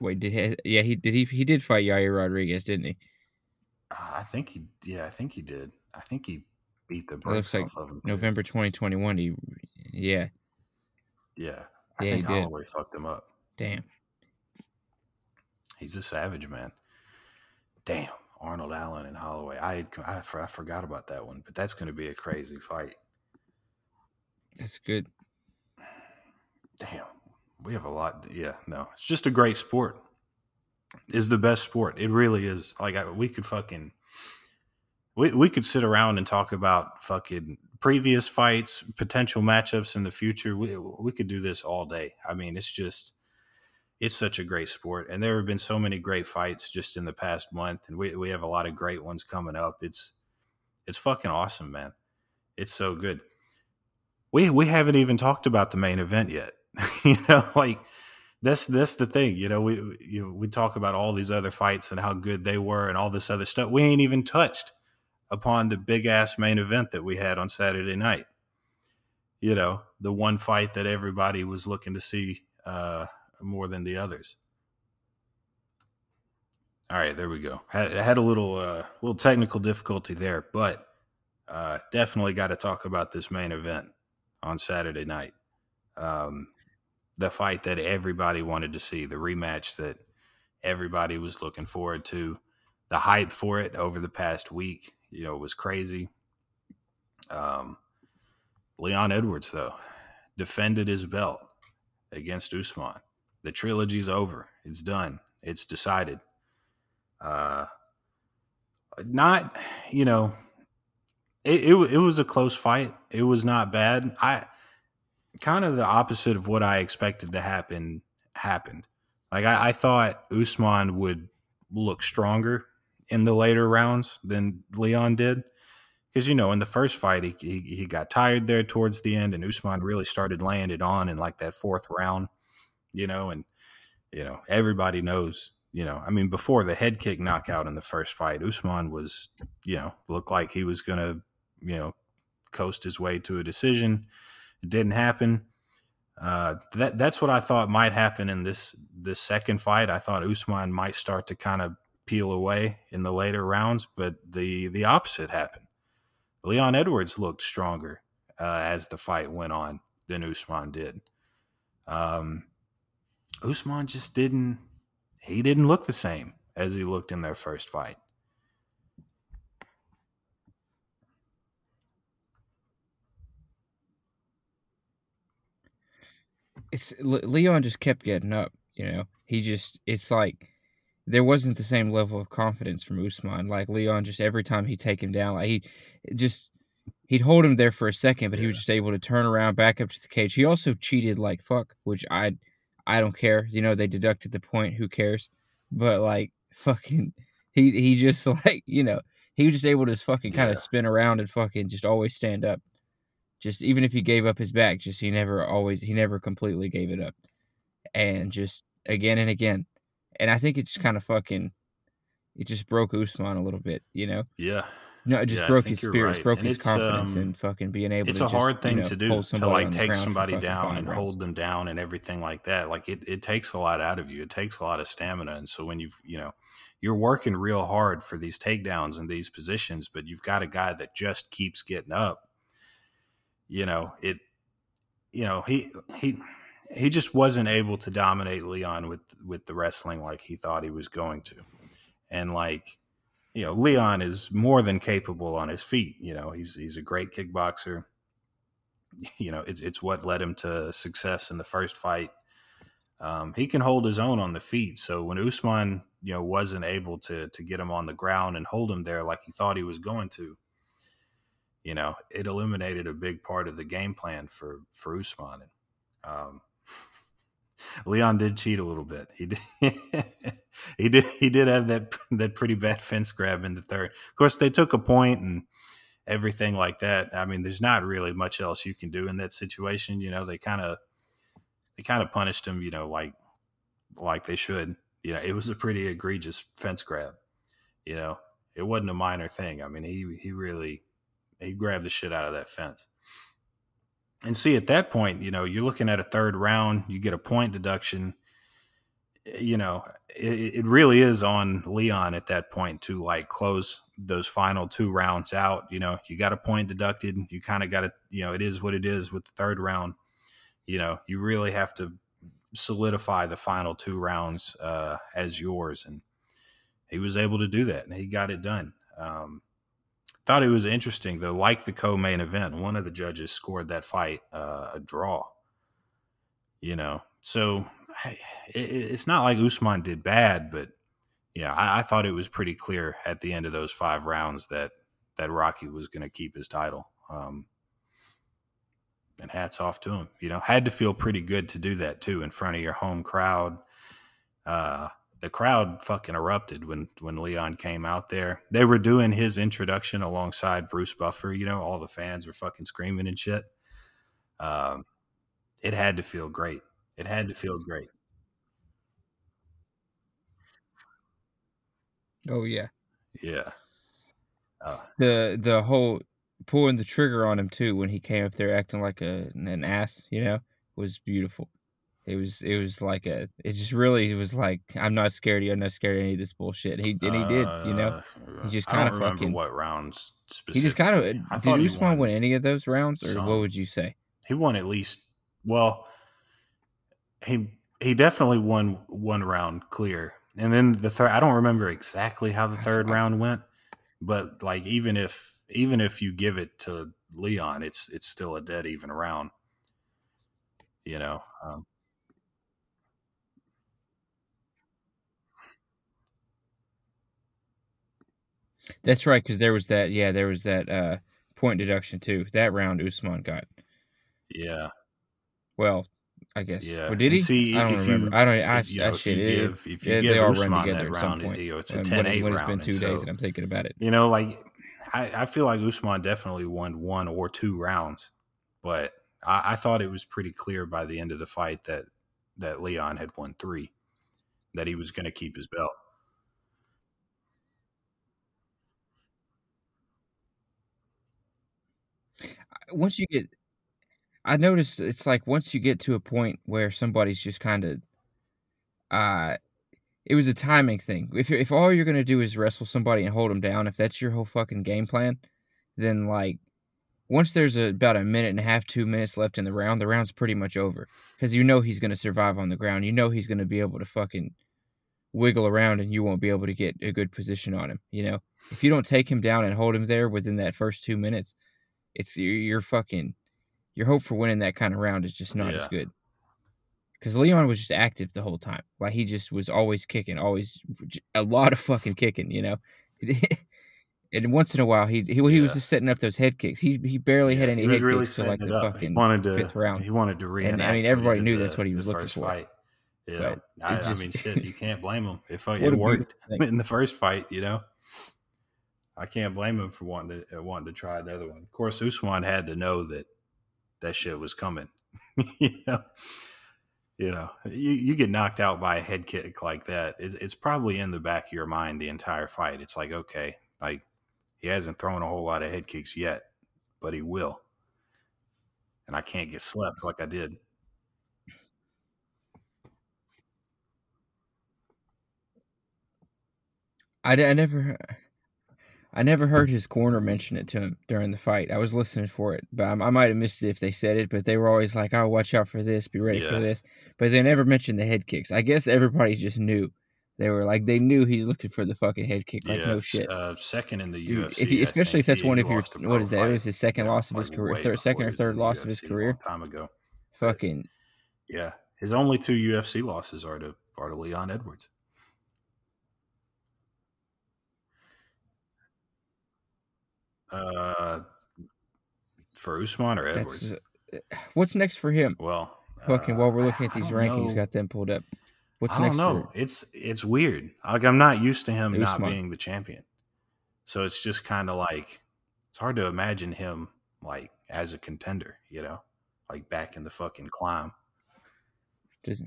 Wait, did he? Yeah, he did. He he did fight Yair Rodriguez, didn't he? Uh, I think he. Yeah, I think he did. I think he beat the looks like November 2021. He, yeah, yeah. I yeah, think Holloway did. fucked him up. Damn. He's a savage, man. Damn, Arnold Allen and Holloway. I had, I, I forgot about that one, but that's going to be a crazy fight. That's good. Damn, we have a lot. Yeah, no, it's just a great sport. Is the best sport. It really is. Like I, we could fucking we we could sit around and talk about fucking previous fights, potential matchups in the future. We we could do this all day. I mean, it's just it's such a great sport, and there have been so many great fights just in the past month, and we we have a lot of great ones coming up. It's it's fucking awesome, man. It's so good. We we haven't even talked about the main event yet. you know, like that's that's the thing. You know, we you we talk about all these other fights and how good they were and all this other stuff. We ain't even touched upon the big ass main event that we had on Saturday night. You know, the one fight that everybody was looking to see uh, more than the others. All right, there we go. Had had a little uh, little technical difficulty there, but uh, definitely got to talk about this main event on Saturday night. Um, the fight that everybody wanted to see, the rematch that everybody was looking forward to, the hype for it over the past week you know, was crazy. Um, Leon Edwards, though, defended his belt against Usman. The trilogy's over. It's done. It's decided. Uh, not, you know, it, it, it was a close fight. It was not bad. I kind of the opposite of what I expected to happen happened. Like I, I thought Usman would look stronger in the later rounds than Leon did. Because, you know, in the first fight, he, he, he, got tired there towards the end, and Usman really started laying it on in like that fourth round, you know, and, you know, everybody knows, you know, I mean, before the head kick knockout in the first fight, Usman was, you know, looked like he was to, you know, coast his way to a decision. It didn't happen. Uh, that that's what I thought might happen in this this second fight. I thought Usman might start to kind of peel away in the later rounds, but the the opposite happened. Leon Edwards looked stronger uh, as the fight went on than Usman did. Um, Usman just didn't he didn't look the same as he looked in their first fight. It's Leon just kept getting up, you know. He just it's like there wasn't the same level of confidence from Usman. Like Leon, just every time he'd take him down, like he just he'd hold him there for a second, but yeah. he was just able to turn around, back up to the cage. He also cheated like fuck, which I I don't care. You know, they deducted the point. Who cares? But like fucking, he he just like you know He was just able to fucking kind Yeah. of spin around and fucking just always stand up. Just even if he gave up his back, just he never always he never completely gave it up, and just again and again, and I think it just kind of fucking, it just broke Usman a little bit, you know. Yeah. No, it just Yeah, broke his spirits, right. broke And his confidence, um, and fucking being able. To. It's to a just, hard you thing know, to do to like take somebody down and rounds. hold them down and everything like that. Like it, it takes a lot out of you. It takes a lot of stamina. And so when you've, you know, you're working real hard for these takedowns and these positions, but you've got a guy that just keeps getting up. You know, it you know, he he he just wasn't able to dominate Leon with with the wrestling like he thought he was going to. And like, you know, Leon is more than capable on his feet. You know, he's he's a great kickboxer. You know, it's it's what led him to success in the first fight. Um, he can hold his own on the feet. So when Usman, you know, wasn't able to to get him on the ground and hold him there like he thought he was going to, you know, it eliminated a big part of the game plan for for Usman. And, um, Leon did cheat a little bit. He did. he did. He did have that that pretty bad fence grab in the third. Of course, they took a point and everything like that. I mean, there's not really much else you can do in that situation. You know, they kind of they kind of punished him. You know, like like they should. You know, it was a pretty egregious fence grab. You know, it wasn't a minor thing. I mean, he he really he grabbed the shit out of that fence. And see, at that point, you know, you're looking at a third round, you get a point deduction. You know, it, it really is on Leon at that point to like close those final two rounds out. You know, you got a point deducted. You kind of got to, you know, it is what it is with the third round. You know, you really have to solidify the final two rounds uh, as yours. And he was able to do that and he got it done. Um, thought it was interesting though like the co-main event one of the judges scored that fight uh, a draw you know so it, it's not like usman did bad but yeah I, I, thought it was pretty clear at the end of those five rounds that that rocky was going to keep his title um, and hats off to him you know had to feel pretty good to do that too in front of your home crowd uh, the crowd fucking erupted when when Leon came out there. They were doing his introduction alongside Bruce Buffer. You know, all the fans were fucking screaming and shit. Um, it had to feel great. It had to feel great. Oh yeah, yeah. Uh, the the whole pulling the trigger on him too when he came up there acting like a an ass, you know, was beautiful. It was it was like a it just really was like I'm not scared of you, I'm not scared of any of this bullshit. He and he did, you know. He just kind of fucking what rounds. He just kind of did Usman win any of those rounds, or some. what would you say? He won at least. Well, he he definitely won one round clear, and then the third. I don't remember exactly how the third round went, but like even if even if you give it to Leon, it's it's still a dead even round. You know. Um, That's right, because there was that. Yeah, there was that uh, point deduction too. That round Usman got. Yeah. Well, I guess. Yeah. Well, did he? See, I don't if remember. You, I don't. I, if, you know, that if shit. you give, if you it, give they all Usman run together that at some round, point. it's a when, 10 8 when round. it's been two days and I'm thinking about it. You know, like I, I feel like Usman definitely won one or two rounds, but I, I thought it was pretty clear by the end of the fight that that Leon had won three, that he was going to keep his belt. Once you get, I noticed it's like once you get to a point where somebody's just kind of, uh, it was a timing thing. If if all you're gonna do is wrestle somebody and hold them down, if that's your whole fucking game plan, then like once there's a, about a minute and a half, two minutes left in the round, the round's pretty much over because you know he's gonna survive on the ground. You know he's gonna be able to fucking wiggle around, and you won't be able to get a good position on him. You know, if you don't take him down and hold him there within that first two minutes, it's you're, you're fucking your hope for winning that kind of round is just not Yeah. as good because Leon was just active the whole time. Like he just was always kicking, always a lot of fucking kicking, you know. and once in a while, he he, he was just setting up those head kicks. He he barely Yeah, had any he head really kicks till like the it up. He fucking wanted to fifth round. He wanted to reenact. I mean, everybody knew the- that's what he was looking for. Fight. But I, it's I mean, shit, you can't blame him. If it a worked in the first fight, you know. I can't blame him for wanting to uh, wanting to try another one. Of course, Usman had to know that that shit was coming. you know, you know, you, get knocked out by a head kick like that. It's, it's probably in the back of your mind the entire fight. It's like, okay, like he hasn't thrown a whole lot of head kicks yet, but he will, and I can't get slept like I did. I, I never I never heard his corner mention it to him during the fight. I was listening for it, but I, I might have missed it if they said it. But they were always like, "Oh, watch out for this, be ready Yeah. for this." But they never mentioned the head kicks. I guess everybody just knew. They were like, they knew he's looking for the fucking head kick. Like, yeah, no shit. Uh, second in the Dude, UFC, he, especially if that's one of your what is a what pro is that? It was his second know, loss of his career, third, second or third loss of his career. long time ago. Fucking Yeah, his only two UFC losses are to are to Leon Edwards. Uh, for Usman or Edwards? that's. uh, What's next for him? well, Fucking uh, while we're looking at these rankings, know. got them pulled up. What's next? I don't next know. It's it's weird. Like I'm not used to him not being the champion, so it's just kind of like it's hard to imagine him like as a contender. You know, like back in the fucking climb. just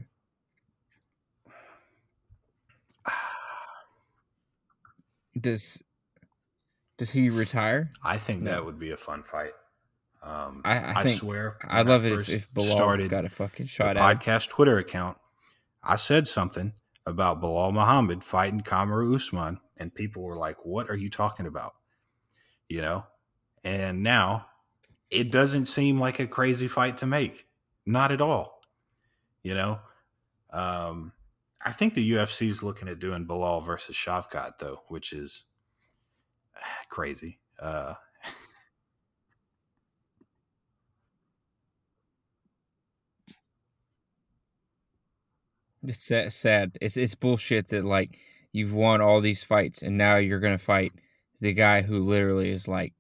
does does he retire? I think No. that would be a fun fight. Um, I- I think- swear, I'd when love it if, if Belal started got a fucking the shot at him. podcast Twitter account. I said something about Belal Muhammad fighting Kamaru Usman, and people were like, "What are you talking about?" You know, and now it doesn't seem like a crazy fight to make. Not at all. You know, um, I think the UFC is looking at doing Belal versus Shavkat though, which is crazy. Uh, It's sad. It's it's bullshit that like you've won all these fights and now you're gonna fight the guy who literally is like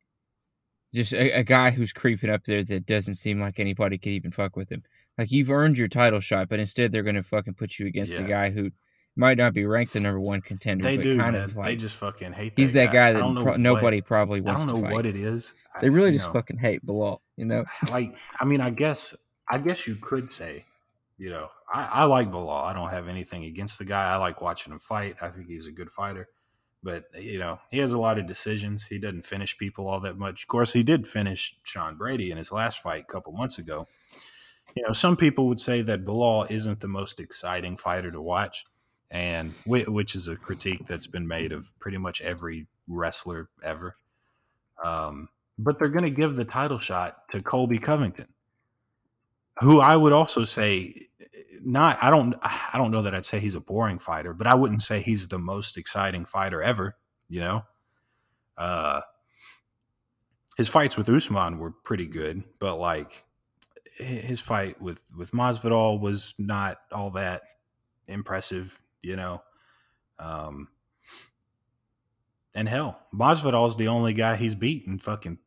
just a, a guy who's creeping up there that doesn't seem like anybody could even fuck with him. Like you've earned your title shot, but instead they're gonna fucking put you against a guy who might not be ranked the number one contender, they but do, kind man. of they just fucking hate. he's that guy I that pro- what- nobody probably I wants don't know what it is. They really you just know, fucking hate Belal, you know. like. I mean, I guess. I guess you could say, you know, I, I like Belal. I don't have anything against the guy. I like watching him fight. I think he's a good fighter. But you know, he has a lot of decisions. He doesn't finish people all that much. Of course, he did finish Sean Brady in his last fight a couple months ago. You know, some people would say that Belal isn't the most exciting fighter to watch, and which is a critique that's been made of pretty much every wrestler ever. Um, but they're going to give the title shot to Colby Covington, who I would also say not. I don't. I don't know that I'd say he's a boring fighter, but I wouldn't say he's the most exciting fighter ever. You know, uh, his fights with Usman were pretty good, but like his fight with with Masvidal was not all that impressive. You know, um, and hell, Masvidal's the only guy he's beat in fucking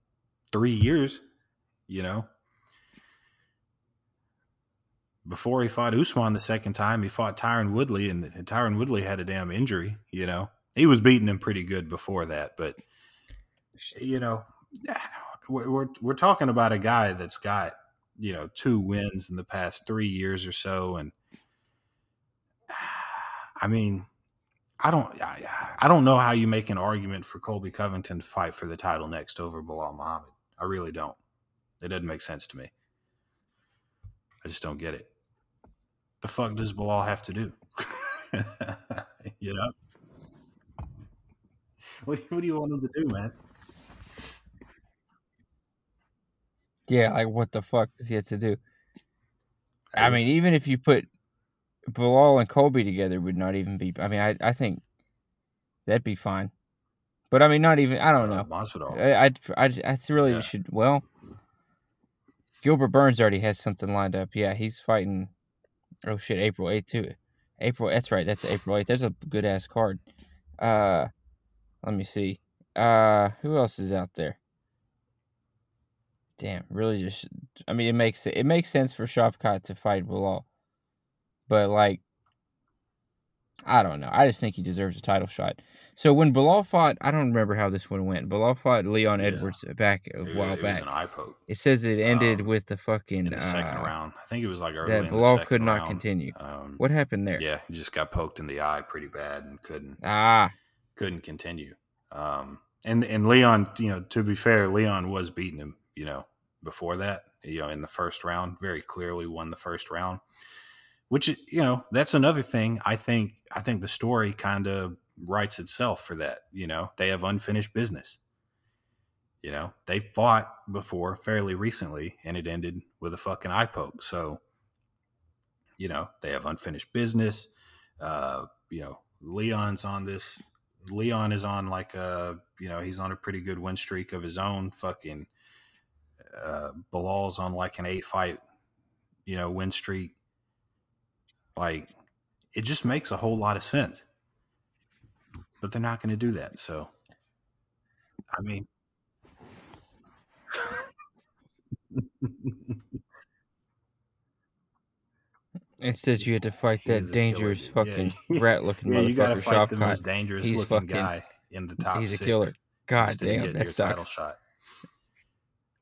three years. You know, before he fought Usman the second time, he fought Tyron Woodley, and, Tyron Woodley had a damn injury. You know, he was beating him pretty good before that, but you know, we're, we're talking about a guy that's got you know two wins in the past three years or so, and I mean, I don't, I, I don't know how you make an argument for Colby Covington to fight for the title next over Belal Muhammad. I really don't. It doesn't make sense to me. I just don't get it. The fuck does Belal have to do? you know, what, do- what do you want him to do, man? Yeah, like what the fuck does he have to do? I mean, even if you put Belal and Colby together, would not even be. I mean, I I think that'd be fine. But I mean, not even. I don't uh, know. Masvidal. I I'd, I really Yeah. should. Well, Gilbert Burns already has something lined up. Yeah, he's fighting. Oh shit, April eighth too. April. That's right. That's April eighth. There's a good ass card. Uh, let me see. Uh, who else is out there? Damn, really just. I mean, it makes it makes sense for Shavkat to fight Belal, but like, I don't know. I just think he deserves a title shot. So when Belal fought, I don't remember how this one went. Belal fought Leon Yeah. Edwards back a It, while it back. was an eye poke It says it ended um, with the fucking in the second uh, round. I think it was like early that Belal the could not round. continue. Um, What happened there? Yeah, he just got poked in the eye pretty bad and couldn't Ah, couldn't continue. Um, and and Leon, you know, to be fair, Leon was beating him, you know, before that, you know, in the first round, very clearly won the first round. Which you know, that's another thing. I think I think the story kind of writes itself for that. You know, they have unfinished business. You know, they fought before fairly recently, and it ended with a fucking eye poke. So, you know, they have unfinished business. Uh, you know, Leon's on this. Leon is on like a, you know, he's on a pretty good win streak of his own. Fucking uh, Belal's on like an eight fight, you know, win streak. Like, it just makes a whole lot of sense. But they're not going to do that. So, I mean, instead you had to fight that that is killer, dangerous fucking yeah. rat looking yeah, you got to motherfucker, fight the most dangerous He's looking fucking- guy in the top he's a killer. God damn, that your title shot.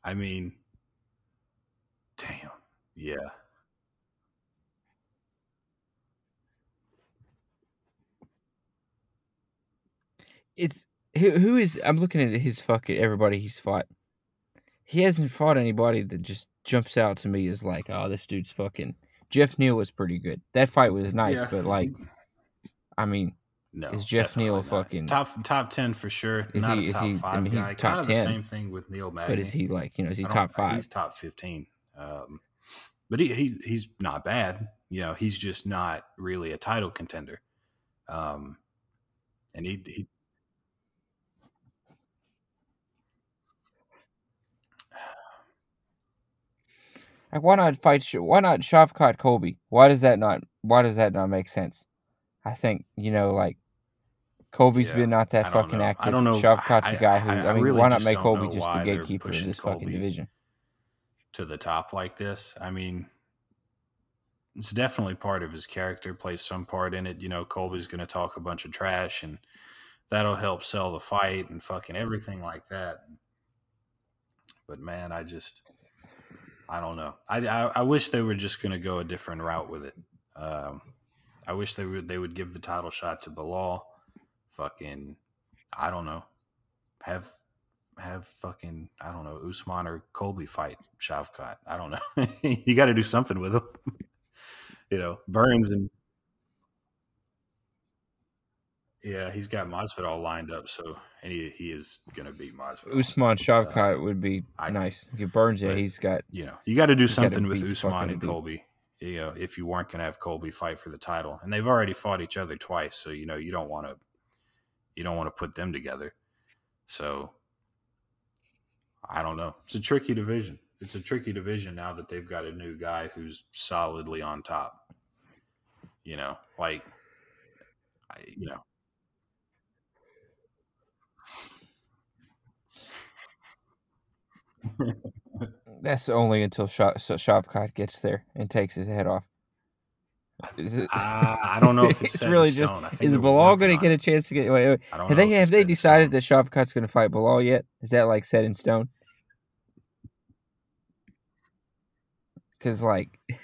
I mean, damn, yeah. It's who who is I'm looking at his fucking everybody he's fought. He hasn't fought anybody that just jumps out to me as like, oh, this dude's fucking. Geoff Neal was pretty good. That fight was nice, Yeah. but like, I mean, No, Is Geoff Neal not. fucking- top top ten for sure? Is not he- a is top he- I five mean, he's guy. top kind of 10. the same thing with Neil Magny. but is he like, you know, is he top five? He's top fifteen. Um, but he, he's he's not bad. You know, he's just not really a title contender. Um, and he, he Like, why not fight? Why not Shavkat Colby? Why does that not? Why does that not make sense? I think you know, like Colby's Yeah, been not that fucking know. I active. don't know. Shavkat's I- a guy who I- I, I mean, really why not make Colby just the gatekeeper of pushing this fucking division? to the top like this. I mean, it's definitely part of his character, plays some part in it. You know, Colby's going to talk a bunch of trash and that'll help sell the fight and fucking everything like that. But man, I just, I don't know. I, I, I wish they were just going to go a different route with it. Um, I wish they would, they would give the title shot to Belal. Fucking, I don't know. Have have fucking I don't know Usman or Colby fight Shavkat. I don't know. you got to do something with him. you know, Burns and yeah, he's got Masvidal lined up, so and he he is gonna beat Masvidal. Usman Shavkat uh, would be I think- nice. Get Burns, yeah, but- he's got. you know, you got to do something with Usman and. Colby. You know, if you weren't gonna have Colby fight for the title, and they've already fought each other twice, so you know you don't want to you don't want to put them together. So I don't know. It's a tricky division. It's a tricky division now that they've got a new guy who's solidly on top. You know, like I, you know, That's only until Shavkat gets there and takes his head off. Is it- I, I don't know if it's, in really just. stone. I think Is Belal going to get a chance to get? Wait, wait. Have they have they decided that Shavkat's going to fight Belal yet? Is that like set in stone? Because like, it's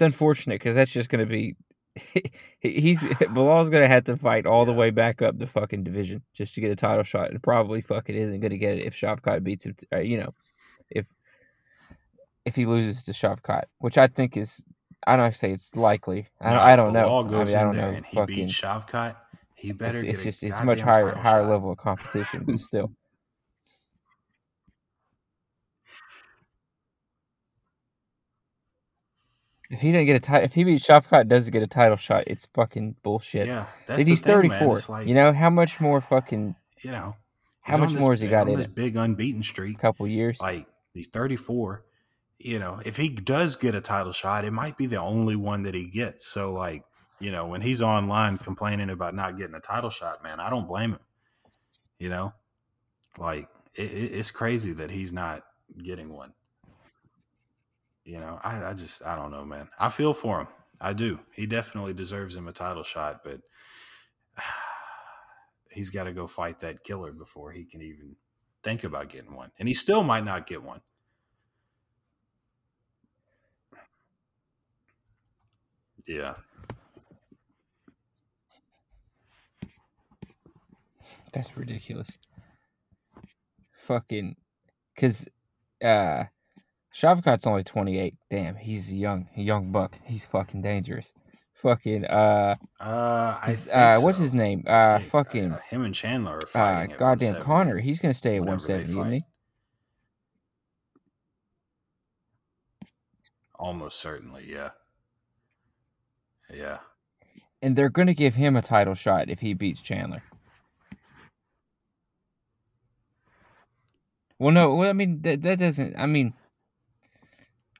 unfortunate because that's just going to be. he- He's Belal's gonna have to fight all the way back up the fucking division just to get a title shot, and probably fucking isn't gonna get it if Shavkat beats him. Uh, you know, if if he loses to Shavkat, which I think is, I don't say it's likely. I don't, I don't know. Belal I goes mean, I don't there know. And he Fucking, beats Shavkat. He better it's, get it's just it's much higher higher shot. level of competition, but still. If he didn't get a title, if he beats Shavkat, doesn't get a title shot, it's fucking bullshit. Yeah, that's he's 34. Like, you know how much more fucking you know, how much this more has he got on in this it? big unbeaten streak? A couple years. Like he's 34. You know, if he does get a title shot, it might be the only one that he gets. So, like, you know, when he's online complaining about not getting a title shot, man, I don't blame him. You know, like it, it, it's crazy that he's not getting one. You know, I, I just I don't know, man. I feel for him. I do. He definitely deserves him a title shot, but he's got to go fight that killer before he can even think about getting one. And he still might not get one. Yeah. That's ridiculous. Fucking, cause, uh, Shavkat's only twenty eight. Damn, he's young, a young buck. He's fucking dangerous. Fucking, uh, Uh, I his- think uh, what's so. his name? Uh, think, fucking, uh, him and Chandler are uh, fighting. at goddamn Conor. He's gonna stay at whenever one they isn't he? Almost certainly, yeah. Yeah. And they're gonna give him a title shot if he beats Chandler. Well, no, well, I mean that that doesn't. I mean,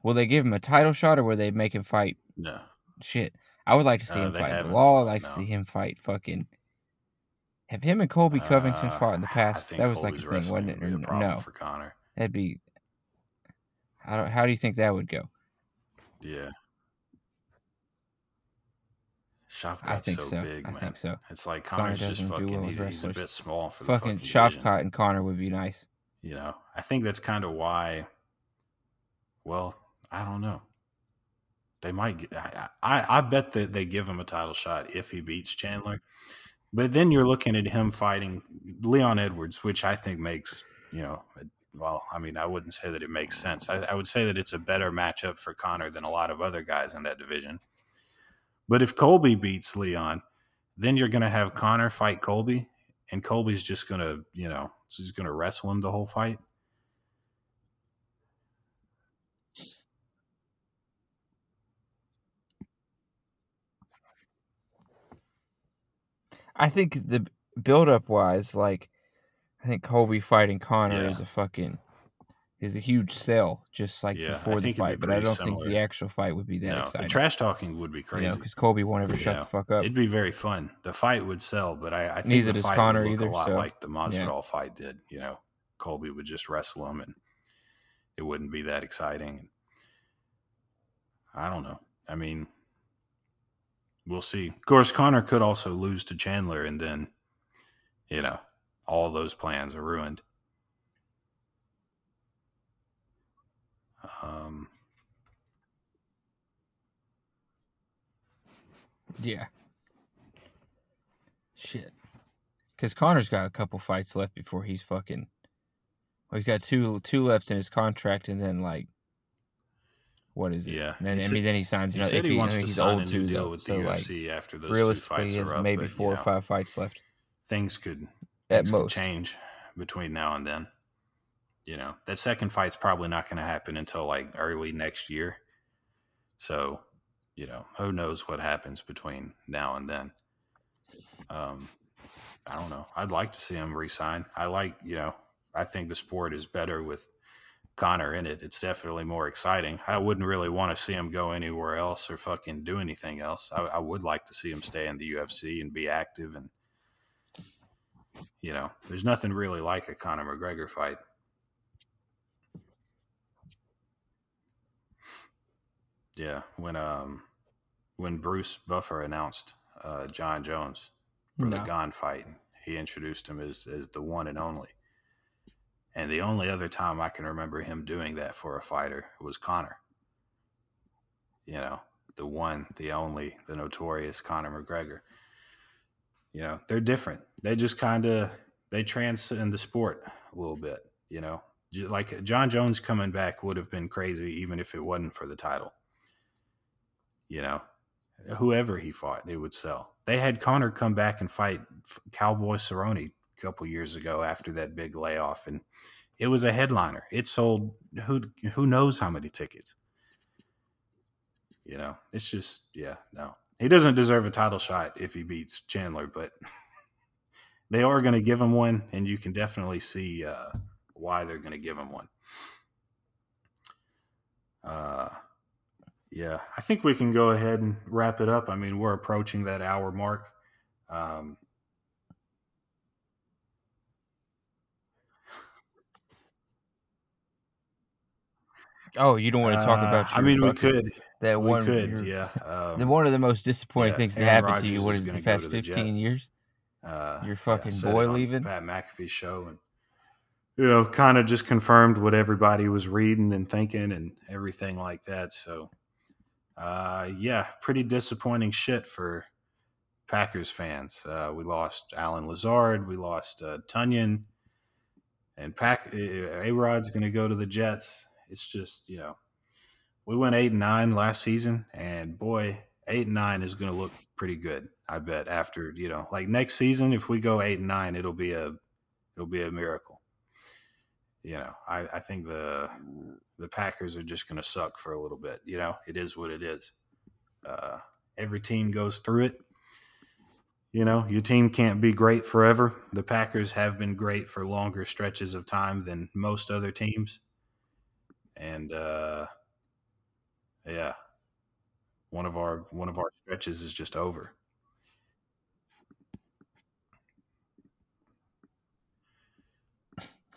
will they give him a title shot or will they make him fight? No. Shit, I would like to see Uh, him fight Law. I'd like to see him fight fucking. Have him and Colby Covington Uh, fought in the I past? That was Colby's like a thing, wasn't it? would be Or a n- problem no, for Conor. that'd be. I don't. How do you think that would go? Yeah. I think so, so. big, I man. think so. It's like Conor just doesn't do fucking. well He's, he's a bit small for the Fucking fucking division. And Conor would be nice. You know, I think that's kind of why. Well, I don't know. They might. Get, I, I I bet that they give him a title shot if he beats Chandler. But then you're looking at him fighting Leon Edwards, which I think makes you know. Well, I mean, I wouldn't say that it makes sense. I, I would say that it's a better matchup for Conor than a lot of other guys in that division. But if Colby beats Leon, then you're going to have Conor fight Colby, and Colby's just going to, you know, he's going to wrestle him the whole fight. I think the build up wise, like I think Colby fighting Conor Yeah. is a fucking is a huge sell, just like Yeah, before the it'd be fight. But I don't think the actual fight would be that no, the exciting. trash talking would be you crazy. know, because Colby won't ever shut the fuck up. It'd be very fun. The fight would sell, but I, I think Neither the fight Conor would look either, a lot so, like the Masvidal yeah. fight did. You know, Colby would just wrestle him, and it wouldn't be that exciting. I don't know. I mean, we'll see. Of course, Conor could also lose to Chandler, and then, you know, all those plans are ruined. Um, Yeah. Shit. Because Conor's got a couple fights left before he's fucking. Well, he's got two two left in his contract, and then like, what is it? Yeah, And then he I mean, then he signs. he said if he he, wants I mean, to sign a new too, deal though, with the so like UFC after those two fights he has are up. maybe but, four or know, five fights left things could at things could most. change between now and then. You know, that second fight's probably not going to happen until like early next year. So, you know, who knows what happens between now and then. Um, I don't know. I'd like to see him resign. I like, you know, I think the sport is better with Conor in it. It's definitely more exciting. I wouldn't really want to see him go anywhere else or fucking do anything else. I, I would like to see him stay in the UFC and be active and you know, there's nothing really like a Conor McGregor fight. Yeah, when um when Bruce Buffer announced uh, Jon Jones for the No. Gane fight, he introduced him as as the one and only. And the only other time I can remember him doing that for a fighter was Conor. You know, the one, the only, the notorious Conor McGregor. You know, they're different. They just kind of they transcend the sport a little bit. You know, like Jon Jones coming back would have been crazy even if it wasn't for the title. You know, whoever he fought, it would sell. They had Conor come back and fight Cowboy Cerrone couple years ago after that big layoff, and it was a headliner. It sold who who knows how many tickets. You know, it's just yeah, no. He doesn't deserve a title shot if he beats Chandler, but they are going to give him one, and you can definitely see uh, why they're going to give him one. Uh, yeah, I think we can go ahead and wrap it up. I mean, we're approaching that hour mark. Um, Oh, you don't want to talk uh, about? Your I mean, we could. That we one, could, you're- yeah. the Um, one of the most disappointing yeah, things that happened to you. What is is the past the fifteen years? uh, Your fucking it boy leaving? Pat McAfee show, and you know, kind of just confirmed what everybody was reading and thinking and everything like that. So, uh, yeah, pretty disappointing shit for Packers fans. Uh, we lost Allen Lazard, we lost uh, Tonyan, and Pack A Rod's going to go to the Jets. It's just you know, we went eight and nine last season, and boy, eight and nine is going to look pretty good. I bet after you know, like next season, if we go eight and nine, it'll be a it'll be a miracle. You know, I, I think the the Packers are just going to suck for a little bit. You know, it is what it is. Uh, every team goes through it. You know, your team can't be great forever. The Packers have been great for longer stretches of time than most other teams. And uh, yeah, one of our one of our stretches is just over.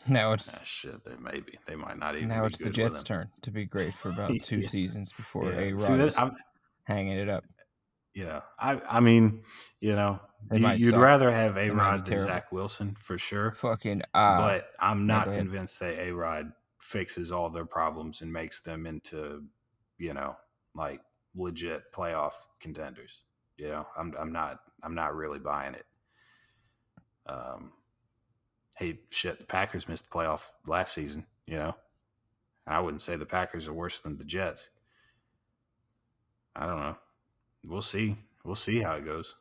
Now it's Ah, shit, they maybe they might not even. now be it's the Jets' turn to be great for about two Yeah. seasons before Yeah. A Rod that, is I'm, hanging it up. you know, I I mean, you know, They you, you'd suck. rather have A Rod than terrible. Zach Wilson for sure. Fucking uh but I'm not convinced that A Rod fixes all their problems and makes them into, you know, like legit playoff contenders. You know, I'm I'm not I'm not really buying it. Um, hey, shit, the Packers missed the playoff last season. You know, I wouldn't say the Packers are worse than the Jets. I don't know. We'll see. We'll see how it goes.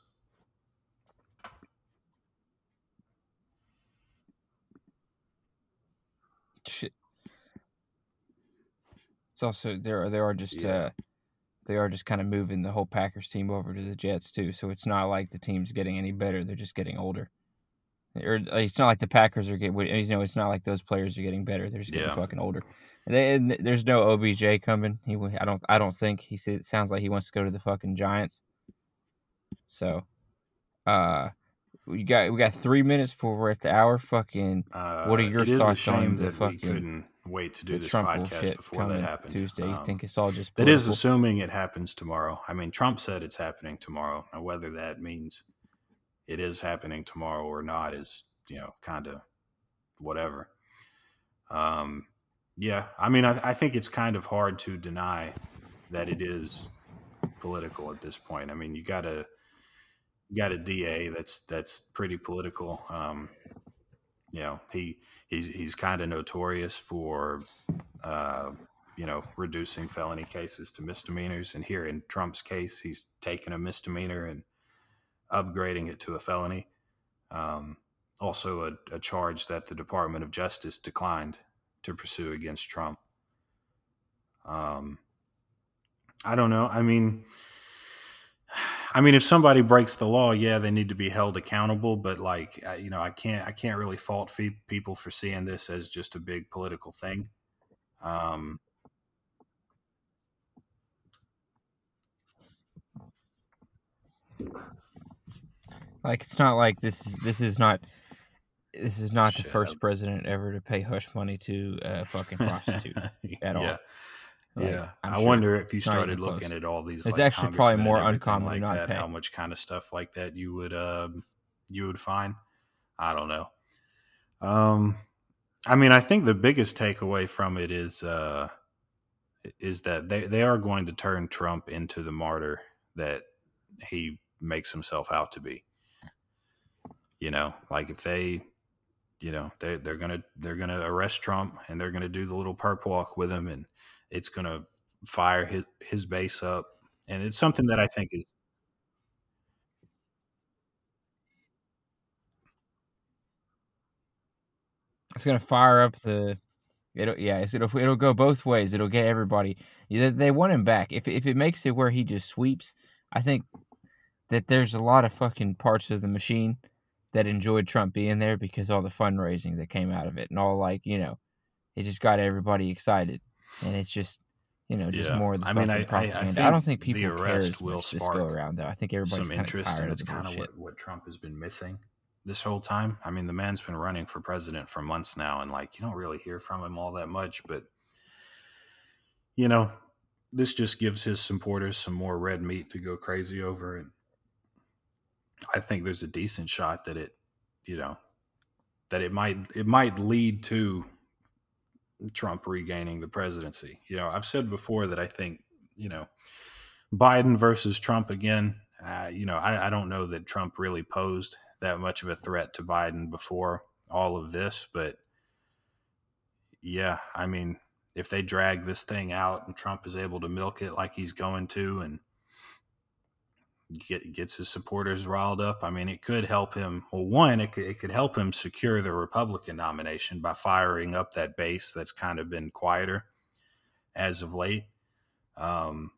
shit. It's also there. They are just Yeah. uh, they are just kind of moving the whole Packers team over to the Jets too. So it's not like the team's getting any better. They're just getting older. Or uh, it's not like the Packers are getting. You know, it's not like those players are getting better. They're just getting Yeah. fucking older. They, and there's no OBJ coming. He, I don't, I don't think he. said- It sounds like he wants to go to the fucking Giants. So, uh, we got we got three minutes before we're at the hour. Fucking Uh, What are your it is thoughts on the fucking- wait to do this Trump podcast before that happened. Tuesday. You Um, think it's all just that is political? assuming it happens tomorrow. I mean, Trump said it's happening tomorrow. Now, whether that means it is happening tomorrow or not is, you know, kind of whatever. Um, yeah, I mean, I, I think it's kind of hard to deny that it is political at this point. I mean, you got a got a DA that's that's pretty political. Um, you know, he he's he's kind of notorious for uh, you know reducing felony cases to misdemeanors, and here in Trump's case, he's taken a misdemeanor and upgrading it to a felony. Um, also, a, a charge that the Department of Justice declined to pursue against Trump. Um, I don't know. I mean, I mean, if somebody breaks the law, yeah, they need to be held accountable. But like, you know, I can't, I can't really fault fe- people for seeing this as just a big political thing. Um, Like it's not like this is this is not this is not the first up. president ever to pay hush money to a fucking prostitute. at all. Yeah, Like, yeah. I'm I sure. wonder if you started close. looking at all these. It's like, actually probably more uncommon like not that. How much kind of stuff like that you would, um, you would find? I don't know. Um, I mean, I think the biggest takeaway from it is, uh, is that they they are going to turn Trump into the martyr that he makes himself out to be. You know, like if they, you know, they they're gonna they're gonna arrest Trump and they're gonna do the little perp walk with him, and it's gonna fire his his base up, and it's something that I think is It's gonna fire up the. It'll yeah. It'll it'll go both ways. It'll get everybody. They, they want him back. If if it makes it where he just sweeps, I think that there's a lot of fucking parts of the machine that enjoyed Trump being there because all the fundraising that came out of it and all like you know, it just got everybody excited, and it's just you know just Yeah. more of the I mean, I- I- I. I, don't think the people care arrest as will much this go around though. I think everybody's some kind of interest, tired and it's kind of what what Trump has been missing this whole time. I mean, the man's been running for president for months now, and like you don't really hear from him all that much, but you know, this just gives his supporters some more red meat to go crazy over, and I think there's a decent shot that it, you know, that it might it might lead to Trump regaining the presidency. You know, I've said before that I think you know Biden versus Trump again. Uh, you know, I, I don't know that Trump really posed that much of a threat to Biden before all of this, but yeah, I mean, if they drag this thing out and Trump is able to milk it like he's going to and get, gets his supporters riled up, I mean, it could help him. Well, one, it could, it could help him secure the Republican nomination by firing up that base that's kind of been quieter as of late. Um,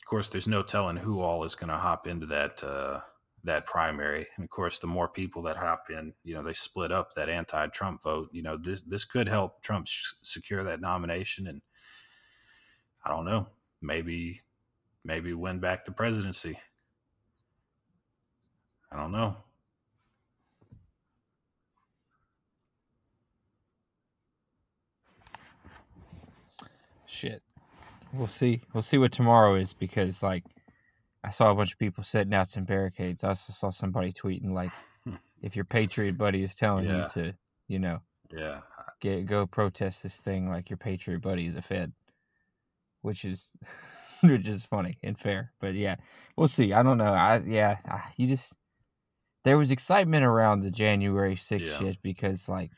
of course, there's no telling who all is going to hop into that uh, that primary. And of course, the more people that hop in, you know, they split up that anti-Trump vote. You know, this this could help Trump sh- secure that nomination, and I don't know, maybe maybe win back the presidency. I don't know. Shit. We'll see. We'll see what tomorrow is because like I saw a bunch of people setting out some barricades. I also saw somebody tweeting like, "If your patriot buddy is telling Yeah. you to, you know, Yeah, get go protest this thing, like your patriot buddy is a Fed," which is which is funny and fair. But yeah, we'll see. I don't know. I yeah, I, you just there was excitement around the January 6th Yeah. shit because like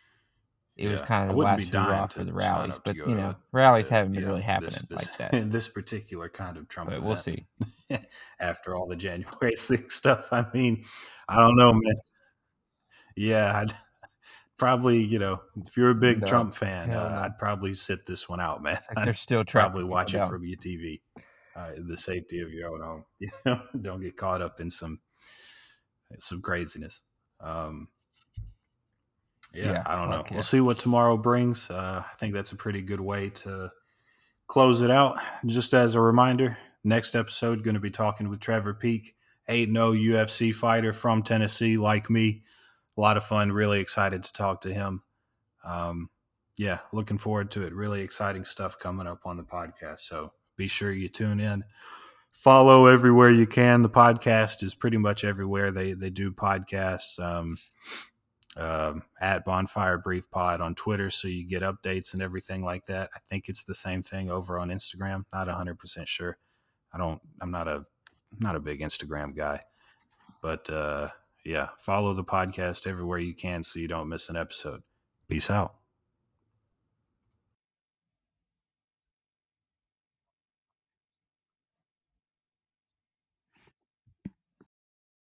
it was kind of the last hurrah for the rallies, but you know, rallies uh, haven't been know, really happening this, this, like that. this particular kind of Trump. But we'll see. after all the January 6th stuff. I mean, I don't know, man. Yeah, I'd probably, you know, if you're a big No, Trump fan, hell uh. I'd probably sit this one out, man. Like they're still tracking probably people watch it from your TV, uh, the safety of your own home. You know, don't get caught up in some some craziness. Um, yeah, Yeah, I don't know. We'll see what tomorrow brings. Uh, I think that's a pretty good way to close it out. Just as a reminder, next episode going to be talking with Trevor Peek, 8 0 UFC fighter from Tennessee, like me. A lot of fun. Really excited to talk to him. Um, yeah, looking forward to it. Really exciting stuff coming up on the podcast. So be sure you tune in. Follow everywhere you can. The podcast is pretty much everywhere they they do podcasts. Um, um, at Bonfire Brief Pod on Twitter, so you get updates and everything like that. I think it's the same thing over on Instagram. Not hundred percent sure. I don't. I'm not a not a big Instagram guy, but uh, yeah, follow the podcast everywhere you can so you don't miss an episode. Peace out.